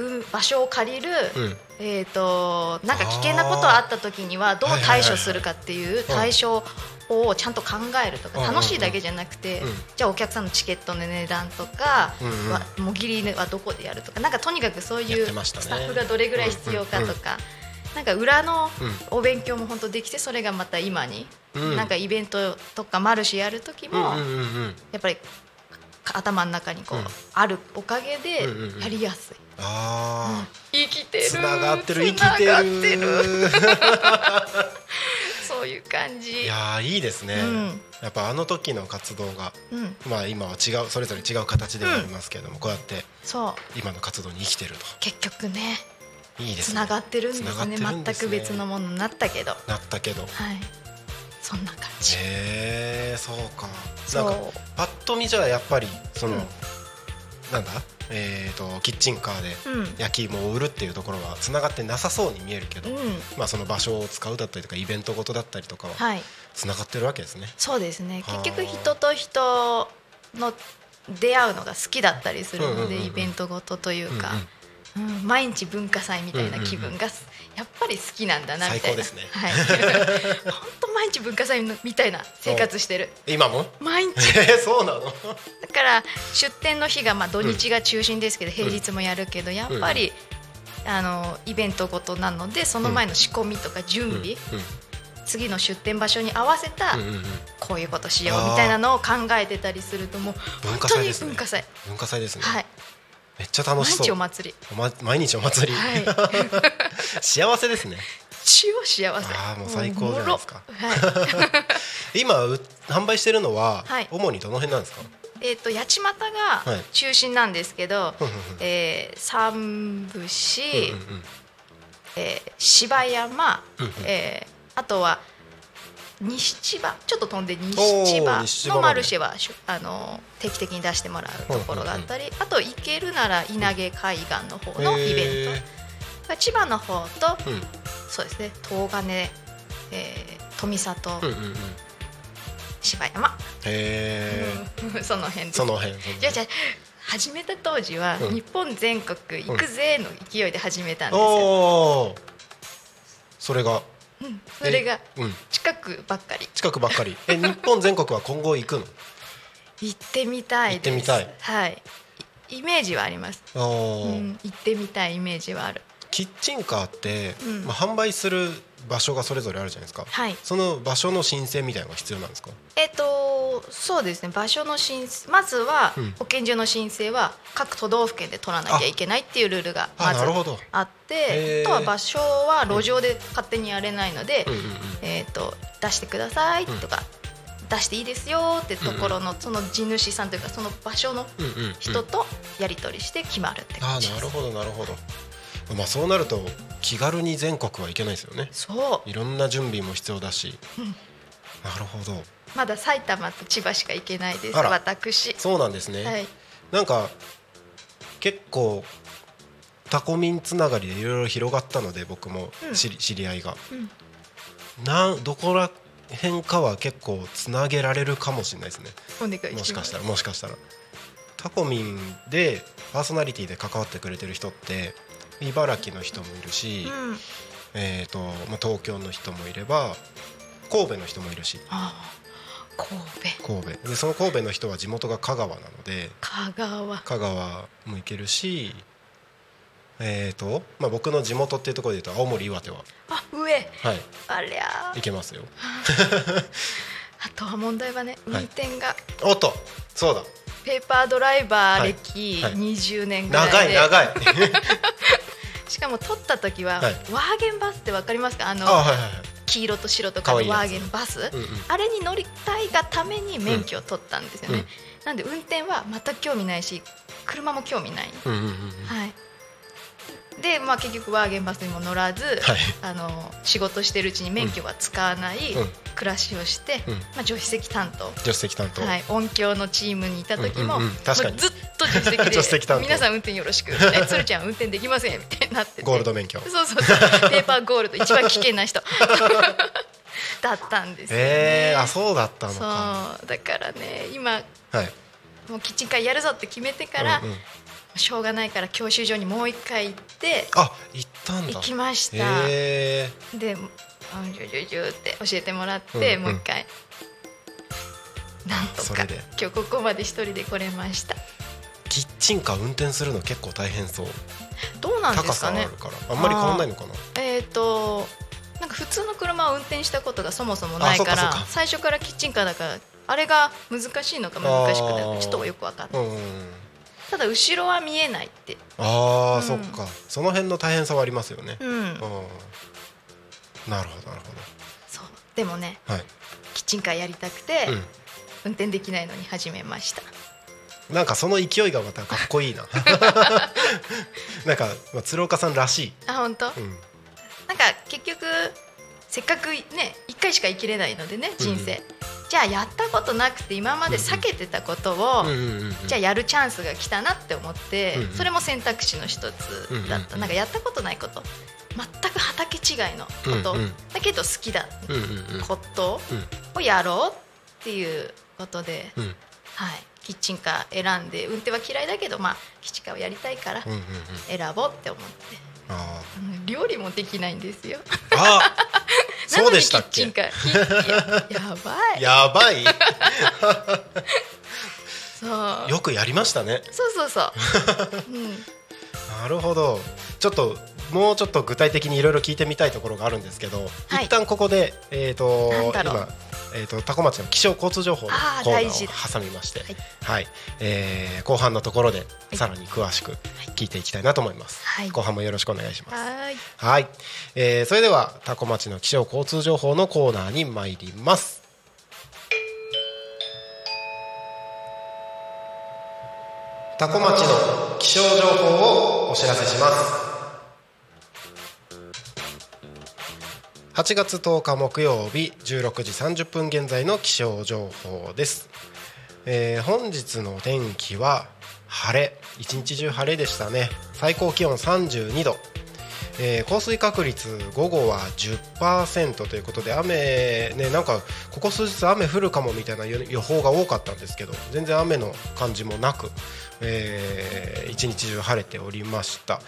[SPEAKER 4] うん
[SPEAKER 8] うん。場所を借りる、
[SPEAKER 4] うん。うん
[SPEAKER 8] えー、となんか危険なことがあった時にはどう対処するかっていう対処をちゃんと考えるとか
[SPEAKER 4] うん。
[SPEAKER 8] 楽しいだけじゃなくて
[SPEAKER 4] うん
[SPEAKER 8] じゃあお客さんのチケットの値段とか
[SPEAKER 4] うんうん。
[SPEAKER 8] はもぎりはどこでやるとかなんかとにかくそう
[SPEAKER 4] や
[SPEAKER 8] いうスタッフがどれぐらい必要かとかなんか裏の
[SPEAKER 4] うん。
[SPEAKER 8] お勉強も本当できてそれがまた今に
[SPEAKER 4] うん。
[SPEAKER 8] なんかイベントとかマルシェやる時もやっぱり頭の中にこう
[SPEAKER 4] うん。
[SPEAKER 8] あるおかげでやりやすい。
[SPEAKER 4] あ
[SPEAKER 8] 生きてる。
[SPEAKER 4] つながってる生き
[SPEAKER 8] つ
[SPEAKER 4] て
[SPEAKER 8] る。
[SPEAKER 4] る [LAUGHS]
[SPEAKER 8] そういう感じ。
[SPEAKER 4] いやーいいですね、
[SPEAKER 8] うん。
[SPEAKER 4] やっぱあの時の活動が
[SPEAKER 8] うん。
[SPEAKER 4] まあ今は違うそれぞれ違う形ではありますけれども、こうやって
[SPEAKER 8] そう。
[SPEAKER 4] 今の活動に生きてる
[SPEAKER 8] 結局ね
[SPEAKER 4] といいですね
[SPEAKER 8] つながってるんですね。
[SPEAKER 4] ね。
[SPEAKER 8] 全く別のものになったけど。はい
[SPEAKER 4] なったけど。
[SPEAKER 8] そんな感じ。
[SPEAKER 4] へえそうか。
[SPEAKER 8] そう。
[SPEAKER 4] なんかパッと見じゃやっぱりその、
[SPEAKER 8] うん。
[SPEAKER 4] なんだ？えー、とキッチンカーで
[SPEAKER 8] うん。
[SPEAKER 4] 焼き芋を売るっていうところはつながってなさそうに見えるけど、
[SPEAKER 8] うん。
[SPEAKER 4] まあ、その場所を使うだったりとかイベントごとだったりとかは
[SPEAKER 8] はい。
[SPEAKER 4] つながってるわけですね。
[SPEAKER 8] そうですね。
[SPEAKER 4] はあ。
[SPEAKER 8] 結局人と人の出会うのが好きだったりするので、イベントごとというか、
[SPEAKER 4] うんうん
[SPEAKER 8] うん毎日文化祭みたいな気分がやっぱり好きなんだなみたい。な [LAUGHS] 本当毎日文化祭みたいな生活してる。
[SPEAKER 4] 今も？
[SPEAKER 8] 毎日。
[SPEAKER 4] えー、そうなの？
[SPEAKER 8] だから出店の日がまあ土日が中心ですけど、平日もやるけどやっぱり、あのイベントごとなのでその前の仕込みとか準備、次の出店場所に合わせた、こういうことしようみたいなのを考えてたりするともう
[SPEAKER 4] 文
[SPEAKER 8] 本当に
[SPEAKER 4] 化祭ですね。
[SPEAKER 8] 文化祭。
[SPEAKER 4] 文化祭ですね、
[SPEAKER 8] はい
[SPEAKER 4] めっちゃ楽しそう。
[SPEAKER 8] 毎日お祭り。
[SPEAKER 4] おま、毎日お祭り、
[SPEAKER 8] は
[SPEAKER 4] 幸せですね
[SPEAKER 8] 超幸せ。
[SPEAKER 4] ああもう最高じゃないですか。
[SPEAKER 8] はい。[LAUGHS]
[SPEAKER 4] 今う販売してるのは、
[SPEAKER 8] はい。
[SPEAKER 4] 主にどの辺なんですか？
[SPEAKER 8] えっと八街
[SPEAKER 4] はい。
[SPEAKER 8] が中心なんですけど、
[SPEAKER 4] ふんふんふん。
[SPEAKER 8] えー三節、
[SPEAKER 4] うんうんうん。
[SPEAKER 8] えー芝山、
[SPEAKER 4] うんうん。
[SPEAKER 8] えーあとは西千葉ちょっと飛んで西千葉のマルシェはあの定期的に出してもらうところがあったり、あと行けるなら稲毛海岸の方のイベント、千葉の方と、そうですね東金、えー、富里、芝山。[LAUGHS] その辺
[SPEAKER 4] その辺
[SPEAKER 8] じゃじゃ始めた当時は、日本全国行くぜの勢いで始めたんですよ、
[SPEAKER 4] それが？
[SPEAKER 8] うん、それが近くばっかり、
[SPEAKER 4] 近くばっかり。え日本全国は今後行くの？
[SPEAKER 8] 行ってみたい行
[SPEAKER 4] ってみたい。
[SPEAKER 8] はい。イメージはあります、うん、行ってみたいイメージはある。
[SPEAKER 4] キッチンカーって、うん、まあ、販売する場所がそれぞれあるじゃないですか、
[SPEAKER 8] はい、
[SPEAKER 4] その場所の申請みたいなのが必要なんですか？
[SPEAKER 8] えっ、ー、とそうですね。場所の申請まずは、保健所の申請は各都道府県で取らなきゃいけないっていうルールがまずあってあとは場所は路上で勝手にやれないので、えーと、出してくださいとか、出していいですよってところのその地主さんというかその場所の人とやり取りして決まるって感じです。
[SPEAKER 4] あなるほどなるほどまあそうなると気軽に全国はいけないですよね。
[SPEAKER 8] そう。
[SPEAKER 4] いろんな準備も必要だし、うん、なるほど。
[SPEAKER 8] まだ埼玉と千葉しか行けないです私。
[SPEAKER 4] そうなんですね、
[SPEAKER 8] はい、
[SPEAKER 4] なんか結構タコミンつながりでいろいろ広がったので僕も知り,、知り合いが、うん、などこら辺かは結構つなげられるかもしれないですね。もしかしたらもしかしたら。タコミンでパーソナリティで関わってくれてる人って茨城の人もいるし、うん、えーとまあ、東京の人もいれば神戸の人もいるし。
[SPEAKER 8] 神
[SPEAKER 4] 戸。神戸。でその神戸の人は地元が香川なので
[SPEAKER 8] 香川。
[SPEAKER 4] 香川も行けるしえーとまあ、僕の地元っていうところでいうと青森岩手は。
[SPEAKER 8] あ上。
[SPEAKER 4] はい。
[SPEAKER 8] ありゃ
[SPEAKER 4] 行けますよ。[LAUGHS]
[SPEAKER 8] あとは問題はね運転が、はい、
[SPEAKER 4] おっとそうだ。
[SPEAKER 8] ペーパードライバー歴20年ぐら
[SPEAKER 4] いで、はいはい、長い長い [LAUGHS]
[SPEAKER 8] しかも撮った時は、はい、ワーゲンバスってわかりますか？あの、黄色と白とかのワーゲンバス、うんうん、あれに乗りたいがために免許を取ったんですよね、うん、なんで運転は全く興味ないし車も興味ない、うんうんうん、はいで、まあ、結局ワーゲンバスにも乗らず、はい、あの仕事してるうちに免許は使わない暮らしをして、うん、まあ、助手席担当。
[SPEAKER 4] 助手席担当、
[SPEAKER 8] はい、音響のチームにいた時も、うんうんうん、
[SPEAKER 4] 確かに。
[SPEAKER 8] ずっと助手席で皆さん運転よろしく。[LAUGHS] え鶴ちゃん運転できませんみたいになって
[SPEAKER 4] ゴールド免許。
[SPEAKER 8] そうそうそう。ペーパーゴールド一番危険な人。[LAUGHS] だったんですよ、ね、
[SPEAKER 4] えー、あそうだったの
[SPEAKER 8] そう。だからね今、はい、もうキッチンカーやるぞって決めてから、うんうんしょうがないから教習所にもう一回行って
[SPEAKER 4] あ行ったんだ。
[SPEAKER 8] 行きました。で「ジュジュジュ」って教えてもらって、うんうん、もう一回。なんとか今日ここまで一人で来れました。
[SPEAKER 4] キッチンカー運転するの結構大変そう。
[SPEAKER 8] どうなんですかね。
[SPEAKER 4] あんまり変わんないのかな？
[SPEAKER 8] えっ、ー、となんか普通の車を運転したことがそもそもないから最初からキッチンカーだからあれが難しいのか難しくないちょっとよく分かんない、うんただ後ろは見えないって。
[SPEAKER 4] ああ、うん、そっか。その辺の大変さはありますよね、
[SPEAKER 8] うん、なるほど
[SPEAKER 4] なるほど。
[SPEAKER 8] そう。でもね、はい、キッチンカーやりたくて、うん、運転できないのに始めました。
[SPEAKER 4] なんかその勢いがまたかっこいいな。[LAUGHS] なんか、まあ、鶴岡さんらしい。
[SPEAKER 8] あ本当、うん、なんか結局せっかくね一回しか生きれないのでね人生、うんじゃあやったことなくて今まで避けてたことをじゃあやるチャンスが来たなって思ってそれも選択肢の一つだった。なんかやったことないこと。全く畑違いのこと。だけど好きだことをやろうっていうことで、はい、キッチンカー選んで運転は嫌いだけど、まあ、キッチンカーをやりたいから選ぼうって思って。料理もできないんですよ。
[SPEAKER 4] あそうでしたっけ？
[SPEAKER 8] やばい。
[SPEAKER 4] やばい。
[SPEAKER 8] そう
[SPEAKER 4] よくやりましたね。
[SPEAKER 8] そうそうそう。うん、
[SPEAKER 4] なるほど。ちょっともうちょっと具体的にいろいろ聞いてみたいところがあるんですけど、はい、一旦ここでえっ、ー、と今えーと、多古町の気象交通情報のコーナーを挟みまして、はい。はい、えー、後半のところでさらに詳しく聞いていきたいなと思います、はい、後半もよろしくお願いします。はい。はえー、それでは多古町の気象交通情報のコーナーに参ります。多古町の気象情報をお知らせします8月10日木曜日16時30分現在の気象情報です、えー、本日の天気は晴れ。一日中晴れでしたね。最高気温32度。えー、降水確率午後は10%ということで雨ねなんかここ数日雨降るかもみたいな予報が多かったんですけど全然雨の感じもなく、えー、一日中晴れておりました。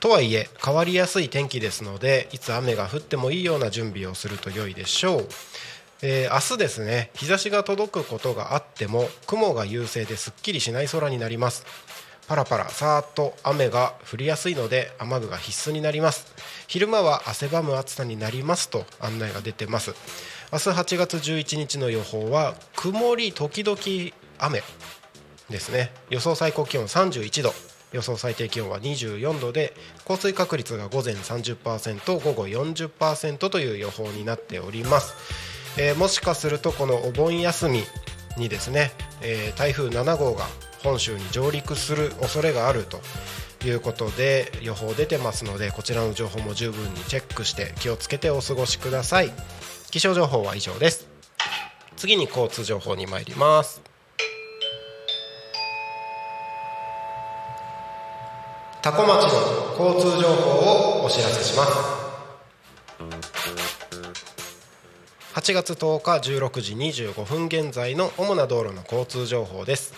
[SPEAKER 4] とはいえ変わりやすい天気ですのでいつ雨が降ってもいいような準備をすると良いでしょう。えー、明日ですね日差しが届くことがあっても雲が優勢ですっきりしない空になります。パラパラさーっと雨が降りやすいので雨具が必須になります。昼間は汗ばむ暑さになりますと案内が出てます。明日8月11日の予報は曇り時々雨ですね。予想最高気温31度予想最低気温は24度で降水確率が午前30%午後40%という予報になっております、えー、もしかするとこのお盆休みにですね、えー、台風7号が本州に上陸する恐れがあるということで予報出てますのでこちらの情報も十分にチェックして気をつけてお過ごしください。気象情報は以上です。次に交通情報に参ります。多古町の交通情報をお知らせします。8月10日16時25分現在の主な道路の交通情報です。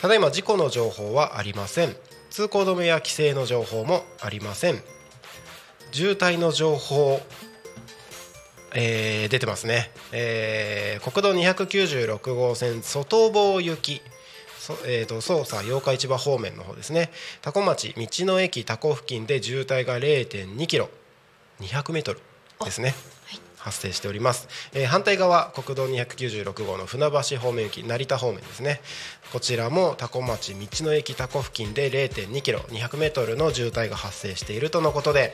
[SPEAKER 4] ただいま事故の情報はありません。通行止めや規制の情報もありません。渋滞の情報えー、出てますね、えー、国道296号線外房行きえーと、捜査八日市場方面の方ですね。多古町道の駅多古付近で渋滞が0.2キロ200メートルですね、発生しております、えー、反対側国道296号の船橋方面行き成田方面ですね。こちらも多古町道の駅多古付近で0 2キロ200メートルの渋滞が発生しているとのことで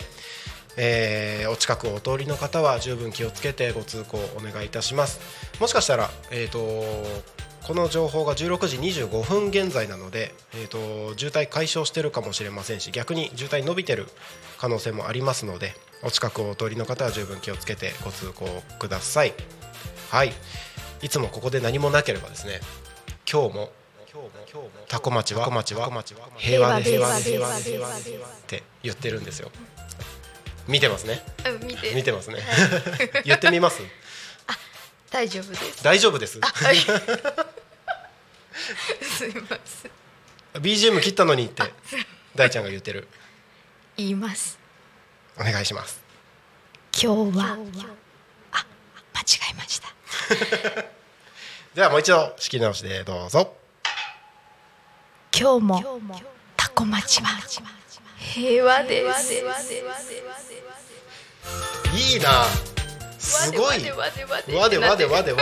[SPEAKER 4] えー、お近くお通りの方は十分気をつけてご通行お願いいたします。もしかしたら、えーと、この情報が16時25分現在なので、えーと渋滞解消してるかもしれませんし逆に渋滞伸びてる可能性もありますのでお近くをお通りの方は十分気をつけてご通行ください。はい。いつもここで何もなければですね今日もタコ町は平和です平和です。平和です。って言ってるんですよ見てますね。
[SPEAKER 8] 見て。
[SPEAKER 4] 見てますね。[LAUGHS] 言ってみます？
[SPEAKER 8] 大丈夫です。
[SPEAKER 4] 大丈夫です。
[SPEAKER 8] はい。[LAUGHS] すいません。
[SPEAKER 4] BGM 切ったのにって大ちゃんが言ってる。
[SPEAKER 8] 言います。
[SPEAKER 4] お願いします。
[SPEAKER 8] 今日は。あ間違えました。[LAUGHS]
[SPEAKER 4] ではもう一度仕切り直しでどうぞ。
[SPEAKER 8] 今日もタコ町は平和です。
[SPEAKER 4] いいな。すごい。わでわでわでわで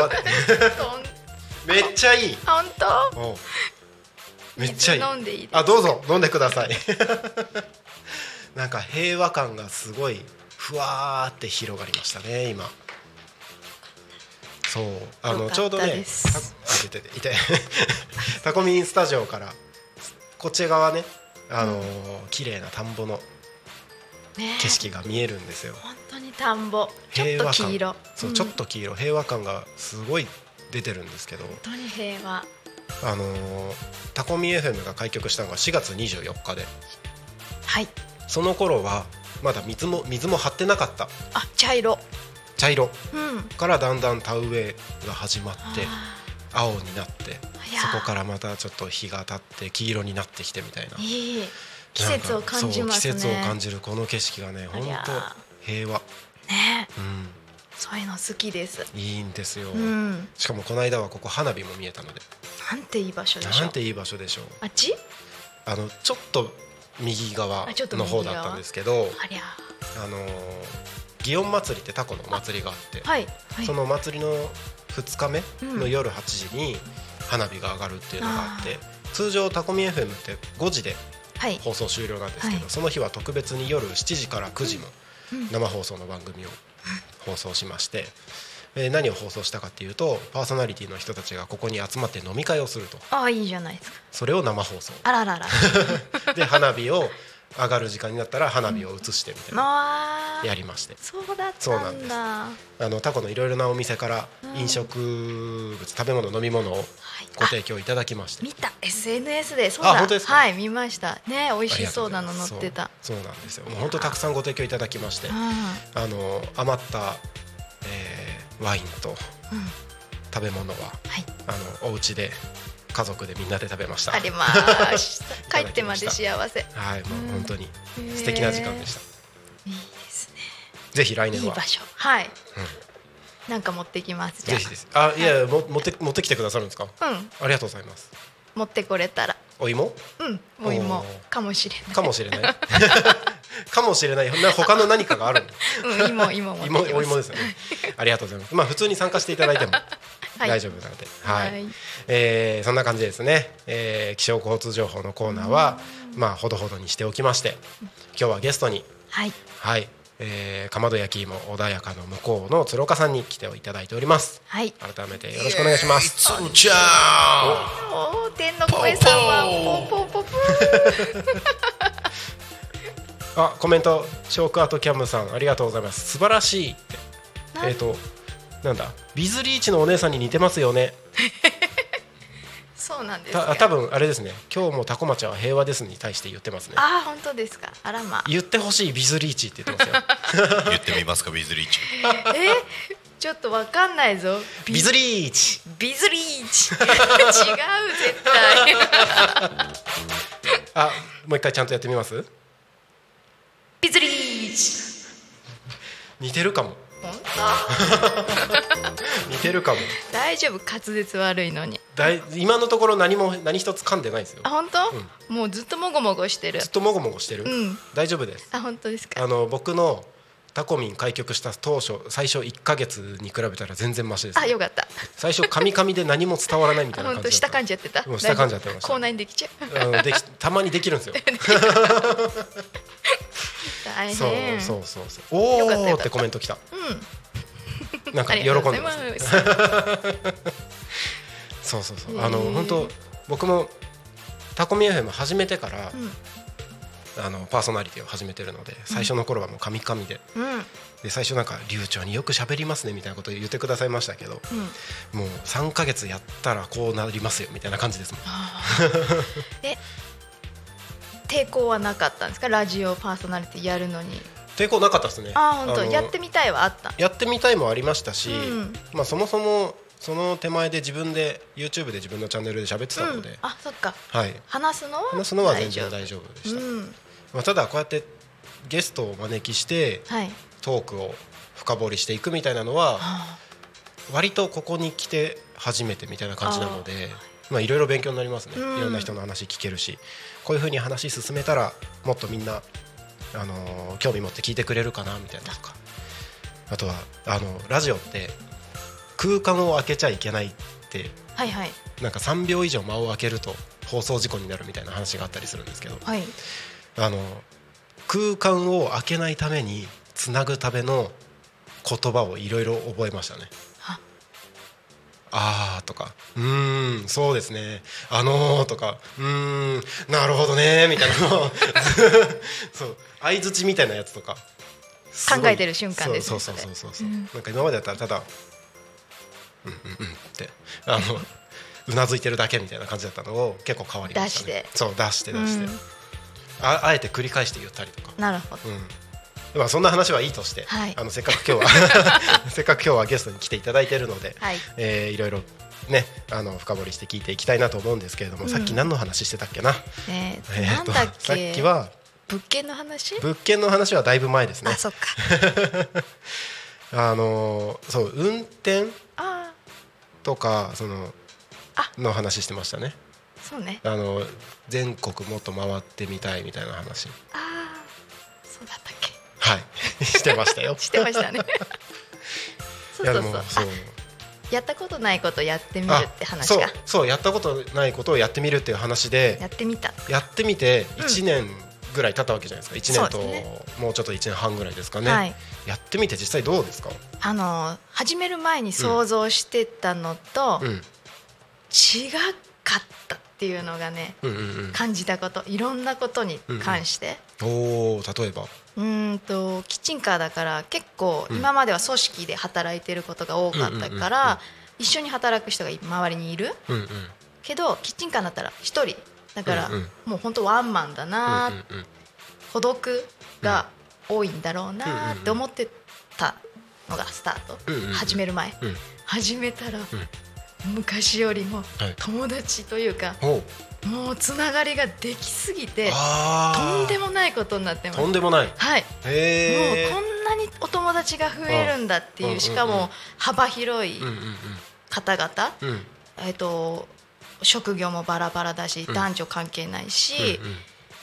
[SPEAKER 4] めっちゃいい。
[SPEAKER 8] 本当？
[SPEAKER 4] めっちゃいい。あどうぞ。飲んでください。[LAUGHS] なんか平和感がすごいふわーって広がりましたね今。そう。あのちょうどねあ出てていて。[LAUGHS] タコミンスタジオからこっち側ねあのー、綺麗な田んぼの景色が見えるんですよ、
[SPEAKER 8] 本当に田んぼ。ちょっと黄色。
[SPEAKER 4] そう、うん、ちょっと黄色。平和感がすごい出てるんですけど。
[SPEAKER 8] 本当に平和。
[SPEAKER 4] あのー、タコミ FM が開局したのが4月24日で。
[SPEAKER 8] はい。
[SPEAKER 4] その頃はまだ水も水も張ってなかった。
[SPEAKER 8] あ茶色。
[SPEAKER 4] 茶色、
[SPEAKER 8] うん、
[SPEAKER 4] からだんだん田植えが始まって青になってそこからまたちょっと日が経って黄色になってきてみたいな。
[SPEAKER 8] いい季節を感じます
[SPEAKER 4] ね。季節を感じるこの景色がね本当平和。
[SPEAKER 8] ね、
[SPEAKER 4] うん、
[SPEAKER 8] そういうの好きです。
[SPEAKER 4] いいんですよ、
[SPEAKER 8] うん、
[SPEAKER 4] しかもこの間はここ花火も見えたので。
[SPEAKER 8] なんていい場所でしょ
[SPEAKER 4] う。なんていい場所でしょう。
[SPEAKER 8] あっち？
[SPEAKER 4] あのちょっと右側の方だったんですけど
[SPEAKER 8] あ
[SPEAKER 4] の祇園祭りってタコのお祭りがあって、
[SPEAKER 8] はいはい、
[SPEAKER 4] そのお祭りの2日目の夜8時に花火が上がるっていうのがあって、うん、通常タコミ FM って5時で放送終了なんですけど、はい、その日は特別に夜7時から9時の生放送の番組を放送しまして。え何を放送したかっていうとパーソナリティの人たちがここに集まって飲み会をすると。
[SPEAKER 8] ああいいじゃないですか。
[SPEAKER 4] それを生放送。
[SPEAKER 8] あららら。[LAUGHS]
[SPEAKER 4] で花火を上がる時間になったら花火を映してみたいなやりまして。
[SPEAKER 8] そうだったんだ。
[SPEAKER 4] そうなんです。あのタコのいろいろなお店から飲食物、食べ物飲み物をご提供いただきまして、
[SPEAKER 8] 見た。SNS で。そうだ。
[SPEAKER 4] あ本当ですか？
[SPEAKER 8] はい見ました。ね美味しそうなの載ってた。
[SPEAKER 4] そうなんですよ。もう本当たくさんご提供いただきましてあの余った、えーワインと
[SPEAKER 8] うん。
[SPEAKER 4] 食べ物は、あのお家で家族でみんなで食べました。
[SPEAKER 8] ありま [LAUGHS] した。帰ってまで幸せ。
[SPEAKER 4] はいもう本当に
[SPEAKER 8] うん。
[SPEAKER 4] 素敵な時間でした、
[SPEAKER 8] いいですね
[SPEAKER 4] ぜひ来年は。い
[SPEAKER 8] い場所。はい。なんか持ってきます。
[SPEAKER 4] ぜひです。あい。や、も持って持ってきてくださるんですか？
[SPEAKER 8] あうん。
[SPEAKER 4] ありがとうございます。
[SPEAKER 8] 持ってこれたら。
[SPEAKER 4] お芋？
[SPEAKER 8] うん。お芋。かもしれない。
[SPEAKER 4] かもしれない。かもしれない。[LAUGHS] な他の何かがある
[SPEAKER 8] うん芋芋
[SPEAKER 4] 芋お芋ですよね。ありがとうございます。まあ普通に参加していただいても [LAUGHS]
[SPEAKER 8] はい。
[SPEAKER 4] 大丈夫なので、はい。
[SPEAKER 8] はい。
[SPEAKER 4] えーそんな感じですね、えー気象交通情報のコーナーはまあほどほどにしておきまして今日はゲストに。
[SPEAKER 8] はい。
[SPEAKER 4] はい、えー、かまど焼き芋穏やかの向こうの鶴岡さんに来ていただいております。
[SPEAKER 8] はい。
[SPEAKER 4] 改めてよろしくお願いします。
[SPEAKER 10] 鶴ちゃ
[SPEAKER 8] おお天の声さん。はポンポンポンポ
[SPEAKER 4] あコメントショークアートキャムさんありがとうございます。素晴らしいって。えっ、となんだ？ビズリーチのお姉さんに似てますよね
[SPEAKER 8] そうなんです
[SPEAKER 4] た
[SPEAKER 8] か
[SPEAKER 4] 多分あれですね。今日もタコ町は平和ですに対して言ってますね。
[SPEAKER 8] あー本当ですか。あらまあ。
[SPEAKER 4] 言ってほしいビズリーチって言ってますよ。[LAUGHS]
[SPEAKER 10] 言ってみますかビズリーチ。[LAUGHS]
[SPEAKER 8] えちょっとわかんないぞ。
[SPEAKER 4] ビズリーチ。
[SPEAKER 8] ビズリーチ。[LAUGHS] 違う絶対。
[SPEAKER 4] あもう一回ちゃんとやってみます？
[SPEAKER 8] ビズリーチ。
[SPEAKER 4] 似てるかも。
[SPEAKER 8] 本
[SPEAKER 4] 似てるかも。
[SPEAKER 8] 当大丈夫滑舌悪いのに
[SPEAKER 4] だい今のところ何も何一つ噛んでないですよ。
[SPEAKER 8] あ本当、もうずっともごもごしてる。
[SPEAKER 4] ずっともごもごしてる、
[SPEAKER 8] うん。
[SPEAKER 4] 大丈夫です。
[SPEAKER 8] あ本当ですか？
[SPEAKER 4] あの僕のタコミン開局した当初最初1か月に比べたら全然マシです
[SPEAKER 8] あよかった。
[SPEAKER 4] 最初カミカミで何も伝わらないみたいな感じだった。
[SPEAKER 8] 噛んじゃってた？
[SPEAKER 4] もう下噛んじゃってました。
[SPEAKER 8] 口内にできちゃう？
[SPEAKER 4] あのできたまにできるんですよ。
[SPEAKER 8] 大変。
[SPEAKER 4] そうそうそうそう。お
[SPEAKER 8] よかったよかった。
[SPEAKER 4] おってコメント来た。
[SPEAKER 8] うん。
[SPEAKER 4] なんか喜んでます
[SPEAKER 8] あ
[SPEAKER 4] そうそうそう。あの本当僕もタコミ FM 始めてから、
[SPEAKER 8] うん。
[SPEAKER 4] あのパーソナリティを始めてるので最初の頃はもうカミカミで。
[SPEAKER 8] うん。
[SPEAKER 4] で最初なんか流暢によく喋りますねみたいなことを言ってくださいましたけど
[SPEAKER 8] うん。
[SPEAKER 4] もう3か月やったらこうなりますよみたいな感じですもん。
[SPEAKER 8] え抵抗はなかったんですか？ラジオパーソナリティやるのに。
[SPEAKER 4] 抵抗なかったですね。
[SPEAKER 8] あ本当？
[SPEAKER 4] の
[SPEAKER 8] やってみたいはあった？
[SPEAKER 4] やってみたいもありましたし、
[SPEAKER 8] うん。
[SPEAKER 4] まあ、そもそもその手前で自分で YouTube で自分のチャンネルで喋ってたので、
[SPEAKER 8] うん、あそっか。
[SPEAKER 4] はい、
[SPEAKER 8] 話すのは
[SPEAKER 4] 話すのは全然大丈夫でした、
[SPEAKER 8] うん。
[SPEAKER 4] まあ、ただこうやってゲストをお招きして
[SPEAKER 8] はい。
[SPEAKER 4] トークを深掘りしていくみたいなのは割とここに来て初めてみたいな感じなのでまあいろいろ勉強になりますね、
[SPEAKER 8] うん。
[SPEAKER 4] いろんな人の話聞けるしこういうふうに話進めたらもっとみんな、あのー興味持って聞いてくれるかなみたいなとか。あとはあのラジオって空間を空けちゃいけないって
[SPEAKER 8] はいはい。
[SPEAKER 4] なんか3秒以上間を空けると放送事故になるみたいな話があったりするんですけど
[SPEAKER 8] はい。
[SPEAKER 4] あの空間を空けないためにつなぐための言葉をいろいろ覚えましたね。あ。ーとかうーんそうですね。あのーとかうーんなるほどねみたいな。[LAUGHS] そう。相づちみたいなやつとか。
[SPEAKER 8] 考えてる瞬間ですね
[SPEAKER 4] そうそうそうそうそう、
[SPEAKER 8] うん。
[SPEAKER 4] なんか今までだったらただうんうんうんってあのうなずいてるだけみたいな感じだったのを結構変わりましたね。
[SPEAKER 8] 出して。
[SPEAKER 4] そう出して出して、
[SPEAKER 8] うん。
[SPEAKER 4] ああえて繰り返して言ったりとか。
[SPEAKER 8] なるほど。
[SPEAKER 4] うん。まあそんな話はいいとして、
[SPEAKER 8] はい。
[SPEAKER 4] あのせっかく今日は [LAUGHS] せっかく今日はゲストに来ていただいているので、
[SPEAKER 8] はい。
[SPEAKER 4] えーいろいろねあの深掘りして聞いていきたいなと思うんですけれども、
[SPEAKER 8] うん。
[SPEAKER 4] さっき何の話してたっけな、
[SPEAKER 8] えー
[SPEAKER 4] えーと
[SPEAKER 8] なんだっけ？
[SPEAKER 4] さっきは
[SPEAKER 8] 物件の話？
[SPEAKER 4] 物件の話はだいぶ前ですね。
[SPEAKER 8] あそっか。[LAUGHS]
[SPEAKER 4] あのーそう運転
[SPEAKER 8] あ
[SPEAKER 4] とかそのの話してましたね。
[SPEAKER 8] そうね。
[SPEAKER 4] あの全国もっと回ってみたいみたいな話。
[SPEAKER 8] あそうだったっけ？
[SPEAKER 4] はい。[LAUGHS] してましたよ。[LAUGHS]
[SPEAKER 8] してましたね。[LAUGHS] そうそうそう。やったことないことやってみるって話
[SPEAKER 4] そう
[SPEAKER 8] か
[SPEAKER 4] そうやったことないことをやってみるっていう話で
[SPEAKER 8] やってみた。
[SPEAKER 4] やってみて1年ぐらい経ったわけじゃないですか。1年ともうちょっと1年半ぐらいですかね、
[SPEAKER 8] はい
[SPEAKER 4] やってみて実際どうですか？
[SPEAKER 8] あの始める前に想像してたのと、
[SPEAKER 4] うん。
[SPEAKER 8] 違かったっていうのがね
[SPEAKER 4] うんうん
[SPEAKER 8] 感じたこといろんなことに関して、
[SPEAKER 4] うんおお例えば？
[SPEAKER 8] うんとキッチンカーだから結構今までは組織で働いてることが多かったから一緒に働く人が周りにいる、うんうん、けどキッチンカーになったら1人。だから、もう本当ワンマンだな、孤独が多いんだろうなって思ってたのがスタート、始める前、始めたら、昔よりも友達というか、もうつながりができすぎてとんでもないことになってます。
[SPEAKER 4] とんでもない。
[SPEAKER 8] はい。もうこんなにお友達が増えるんだっていうしかも幅広い方々、えっと職業もバラバラだし、男女関係ないし、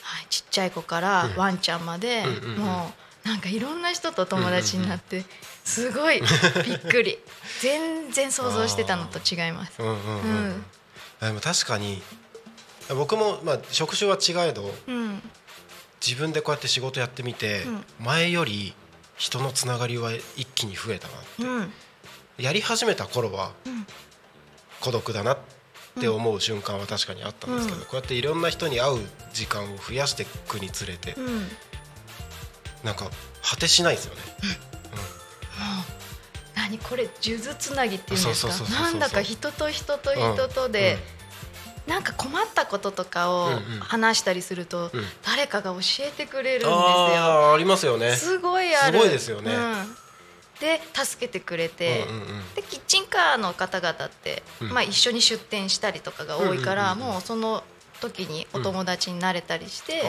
[SPEAKER 8] はい、ちっちゃい子からワンちゃんまで、もうなんかいろんな人と友達になって、すごいびっくり。[LAUGHS] 全然想像してたのと違います。
[SPEAKER 4] でも確かに僕もまあ職種は違えど、うん、自分でこうやって仕事やってみて、うん、前より人のつながりは一気に増えたなって、うん、やり始めた頃は孤独だなって思う瞬間は確かにあったんですけど、こうやっていろんな人に会う時間を増やしていくにつれて、うん、なんか果てしないですよね。
[SPEAKER 8] 何これ数珠つなぎっていうんですか？なんだか人と人と人とで、なんか困ったこととかを話したりすると、誰かが教えてくれるんですよ。
[SPEAKER 4] あありますよね。
[SPEAKER 8] すごいあ
[SPEAKER 4] る。すごいですよね。
[SPEAKER 8] で助けてくれて、でキッチンカーの方々って、まあ、一緒に出店したりとかが多いから、もうその時にお友達になれたりして、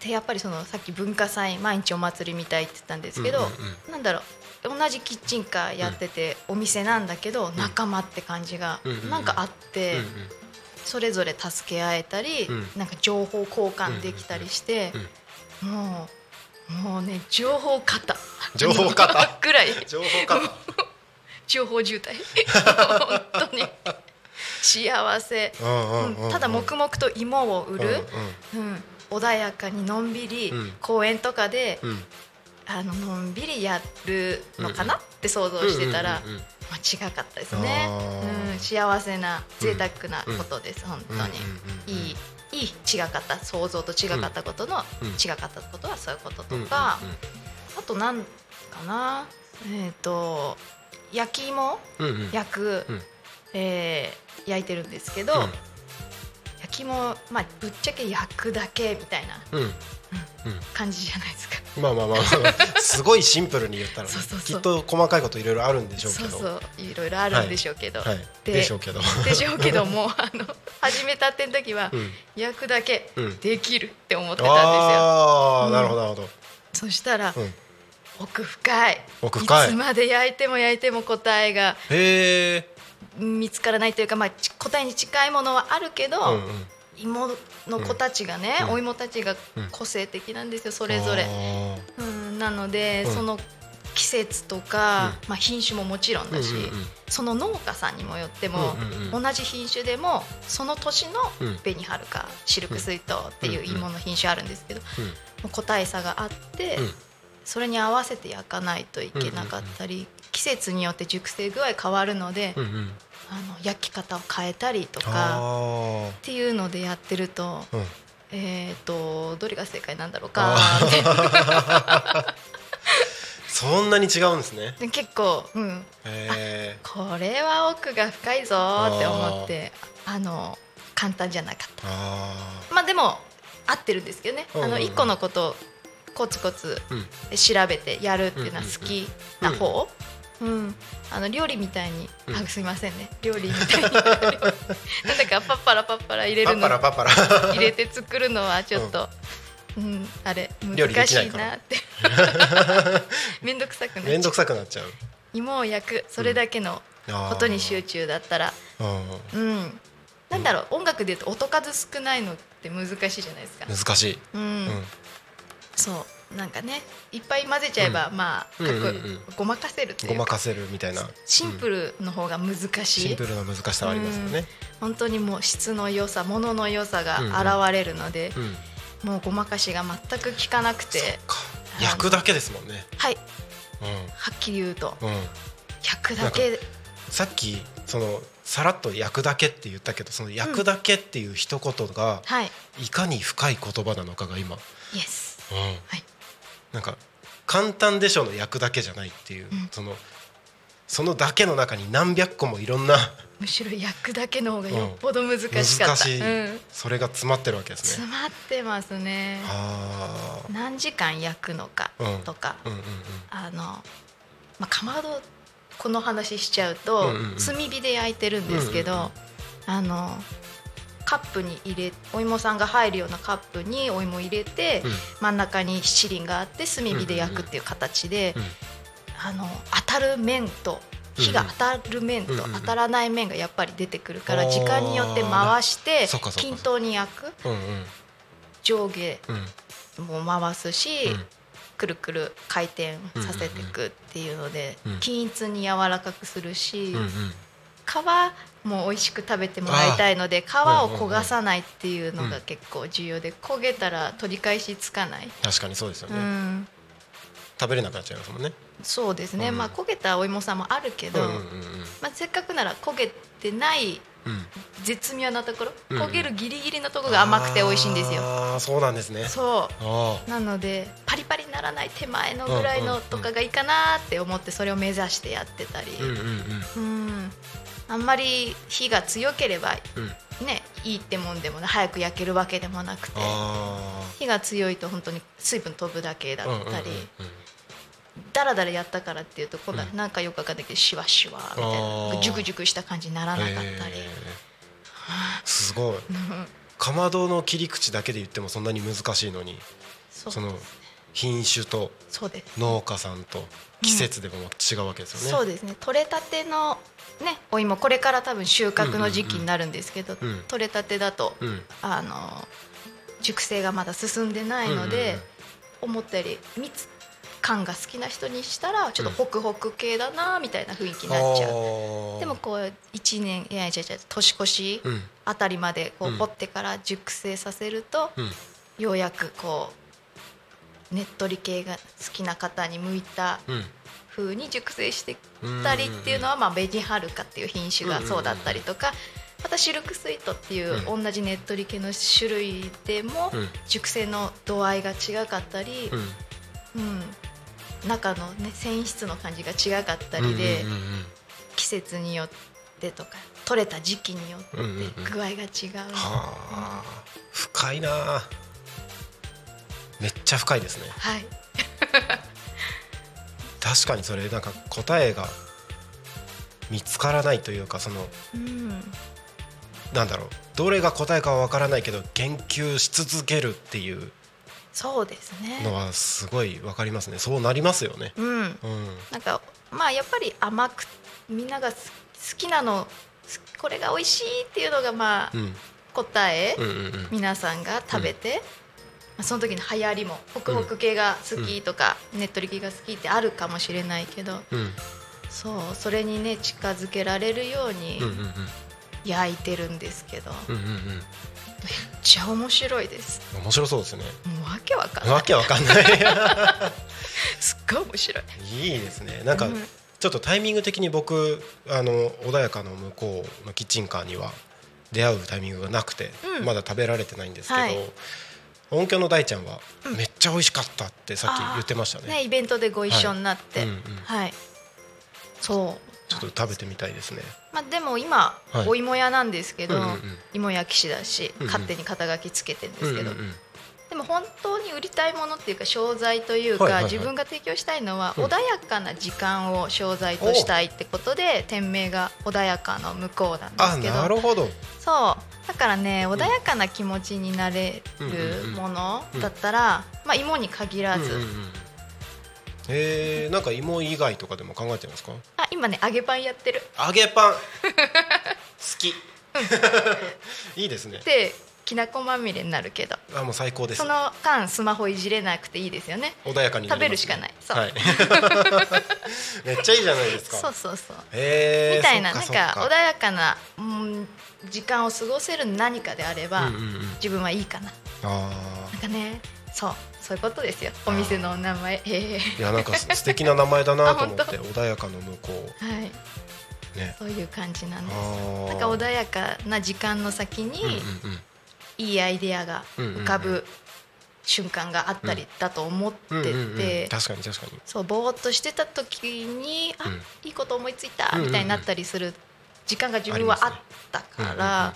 [SPEAKER 8] でやっぱりそのさっき文化祭毎日お祭りみたいって言ったんですけど、うなんだろう同じキッチンカーやってて、お店なんだけど、仲間って感じがなんかあって、それぞれ助け合えたり、なんか情報交換できたりして、もうもうね情報型
[SPEAKER 4] 情報型
[SPEAKER 8] ぐらい。
[SPEAKER 4] 情報型 [LAUGHS]
[SPEAKER 8] 情報渋滞？本当に。幸せ、ただ黙々と芋を売る、うん、穏やかにのんびり、公園とかで、あののんびりやるのかな？って想像してたら、まあ、違かったですね、うん、幸せな贅沢なことです、うん、本当に、いいいい違かった想像と違かったことの、違かったことはそういうこととか、あとなんかなえっ、ー、と焼き芋、焼く、えー、焼いてるんですけど、焼き芋、まあ、ぶっちゃけ焼くだけみたいな、感じじゃないですか。
[SPEAKER 4] まあまあまあ、[LAUGHS] すごいシンプルに言ったら、ね、きっと細かいこといろいろあるんでしょうけど。そうそう
[SPEAKER 8] いろいろあるんでしょうけど。はいはい、
[SPEAKER 4] でしょうけど。
[SPEAKER 8] でしょうけども、あの始めたって時は、うん、焼くだけできるって思ってたんですよ。
[SPEAKER 4] ああ、なるほどなるほど。
[SPEAKER 8] そしたら。うん奥深い
[SPEAKER 4] 奥深
[SPEAKER 8] いいつまで焼いても焼いても答えが見つからないというか、まあ、答えに近いものはあるけど、うんうん、芋の子たちがね、うん、お芋たちが個性的なんですよそれぞれ。うん、なので、その季節とか、まあ、品種ももちろんだし、その農家さんにもよっても、同じ品種でもその年の紅はるかシルクスイートっていう芋の品種あるんですけど、個体差があって、それに合わせて焼かないといけなかったり、季節によって熟成具合変わるので、あの焼き方を変えたりとかっていうのでやってると、うん、えっ、ー、とどれが正解なんだろうか [LAUGHS]
[SPEAKER 4] そんなに違うんですね。
[SPEAKER 8] 結構、うん、これは奥が深いぞって思ってあの簡単じゃなかった。まあでも合ってるんですけどね、あの一個のことをコツコツ調べてやるっていうのは好きな方、うん、あの料理みたいに、うん、あすみませんね。料理みたいに。[LAUGHS] なんだかパッパラパッパラ入れるの。入れて作るのはちょっと、うん、うん、あれ難しいなって。[LAUGHS] 面倒くさくなっちゃう。
[SPEAKER 4] 面倒くさくなっちゃう。
[SPEAKER 8] 芋を焼くそれだけのことに集中だったら、うん、なんだろう音楽でいうと音数少ないのって難しいじゃないですか。
[SPEAKER 4] 難しい、
[SPEAKER 8] うん、そうなんかねいっぱい混ぜちゃえば、まあ、うんうんうん、ごまかせるっていう
[SPEAKER 4] ごまかせるみたいな。
[SPEAKER 8] シンプルの方が難しい、
[SPEAKER 4] シンプルな難しさはありますよね、
[SPEAKER 8] 本当にもう質の良さものの良さが現れるので、うん、もうごまかしが全く効かなくて。
[SPEAKER 4] 焼くだけですもんね。
[SPEAKER 8] はい、うん、はっきり言うと、うん、焼くだけ。
[SPEAKER 4] さっきそのさらっと焼くだけって言ったけどその焼くだけっていう一言が、い、かに深い言葉なのかが今、
[SPEAKER 8] Yes うん、はい
[SPEAKER 4] なんか簡単でしょの役だけじゃないっていう、うん、そのそのだけの中に何百個もいろんな
[SPEAKER 8] むしろ役だけの方がよっぽど難しかった、
[SPEAKER 4] 難しい、うん、それが詰まってるわけです
[SPEAKER 8] ね。詰まってますね。何時間焼くのかとか、あの、まあ、かまどこの話しちゃうと、炭火で焼いてるんですけど、あのカップに入れお芋さんが入るようなカップにお芋入れて、うん、真ん中に七輪があって炭火で焼くっていう形で、あの当たる面と火が当たる面と当たらない面がやっぱり出てくるから時間によって回して均等に焼く。上下も回すしくるくる回転させていくっていうので均一に柔らかくするし皮も美味しく食べてもらいたいので皮を焦がさないっていうのが結構重要で焦げたら取り返しつかない。
[SPEAKER 4] 確かにそうですよね、うん、食べれなくなっちゃいますもんね。
[SPEAKER 8] そうですね、うん、まあ焦げたお芋さんもあるけど、うんうんうん、まあ、せっかくなら焦げてない絶妙なところ、うん、焦げるギリギリのところが甘くて美味しいんですよ。
[SPEAKER 4] ああそうなんですね。
[SPEAKER 8] そう。なのでパリパリにならない手前のぐらいのとかがいいかなって思ってそれを目指してやってたり、うん、うん、あんまり火が強ければ、ねいいってもんでも早く焼けるわけでもなくて火が強いと本当に水分飛ぶだけだったり。だらだらやったからっていうと今度はなんかよくわかんないけどシワシワみたいなジュクジュクした感じにならなかったり、
[SPEAKER 4] すごい。かまどの切り口だけで言ってもそんなに難しいのにその品種と農家さんと季節でも違うわけですよね、
[SPEAKER 8] そうですね。取れたてのねお芋これから多分収穫の時期になるんですけど、取れたてだと、あの熟成がまだ進んでないので、思ったより蜜感が好きな人にしたらちょっとホクホク系だなみたいな雰囲気になっちゃう、でもこう1年いやいや年越しあたりまでこう掘ってから熟成させると、ようやくこうねっとり系が好きな方に向いた風に熟成してたりっていうのは、まあ、ベジハルカっていう品種がそうだったりとか。またシルクスイートっていう同じねっとり系の種類でも熟成の度合いが違かったり、うん、中のね繊維質の感じが違かったりで、季節によってとか取れた時期によって具合が違う,、は
[SPEAKER 4] あ、深いなめっちゃ深いですね。
[SPEAKER 8] はい。
[SPEAKER 4] 確かにそれなんか答えが見つからないというかその、うん、なんだろう。どれが答えかは分からないけど研究し続けるっていう
[SPEAKER 8] そうですね。
[SPEAKER 4] のはすごいわかりますね。そうなりますよね。
[SPEAKER 8] うん、うん、なんかまあやっぱり甘くみんなが好きなのこれが美味しいっていうのがまあ、うん、答え、うんうんうん、皆さんが食べて、まあ、その時の流行りもホクホク系が好きとか、ねっとり系が好きってあるかもしれないけど、そうそれにね近づけられるように焼いてるんですけど、うんうんうん。めっちゃ面白いです。
[SPEAKER 4] 面白そうですね。
[SPEAKER 8] もうわけわかんない。
[SPEAKER 4] わけわかんない。[LAUGHS]
[SPEAKER 8] すっごい面白
[SPEAKER 4] い。いいですね。なんか、ちょっとタイミング的に僕あの穏やかの向こうのキッチンカーには出会うタイミングがなくて、うん、まだ食べられてないんですけど、はい、音響の大ちゃんは、めっちゃ美味しかったってさっき言ってましたね。
[SPEAKER 8] ねイベントでご一緒になって、はい、うんうん。はい、そう。
[SPEAKER 4] ちょっと食べてみたいですね。
[SPEAKER 8] まあでも今、はい、お芋屋なんですけど、うんうん、芋焼き師だし、うんうん、勝手に肩書きつけてるんですけど、うんうんうん、でも本当に売りたいものっていうか商材というか、はいはいはい、自分が提供したいのは、穏やかな時間を商材としたいってことで店名が穏やかの向こうなん。ですけど
[SPEAKER 4] なるほど
[SPEAKER 8] そうだからね穏やかな気持ちになれるものだったら、まあ、芋に限らず、うんうんうん
[SPEAKER 4] えー、なんか芋以外とかでも考えてますか？
[SPEAKER 8] あ今ね揚げパンやってる。
[SPEAKER 4] 揚げパン。[LAUGHS] 好き。[LAUGHS] いいですね。
[SPEAKER 8] できなこまみれになるけど。
[SPEAKER 4] あもう最高です。
[SPEAKER 8] その間スマホいじれなくていいですよね。
[SPEAKER 4] 穏やかに、
[SPEAKER 8] ね、食べるしかない。そう、はい、[LAUGHS]
[SPEAKER 4] めっちゃいいじゃないですか。
[SPEAKER 8] そうそうそう。
[SPEAKER 4] へ
[SPEAKER 8] えみたいななんか穏やかな、うん、時間を過ごせる何かであれば、うんうんうん、自分はいいかな。あなんかねそう。そういうことですよ。お店の名前、え
[SPEAKER 4] ー、いやなんか素敵な名前だなと思って [LAUGHS] 穏やかの向こう。
[SPEAKER 8] はい。ね、そういう感じなんです。なんか穏やかな時間の先に、いいアイデアが浮かぶ瞬間があったりだと思ってて、
[SPEAKER 4] 確かに確かに。
[SPEAKER 8] そうぼーっとしてた時に、あいいこと思いついたみたいになったりする時間が自分はあったから、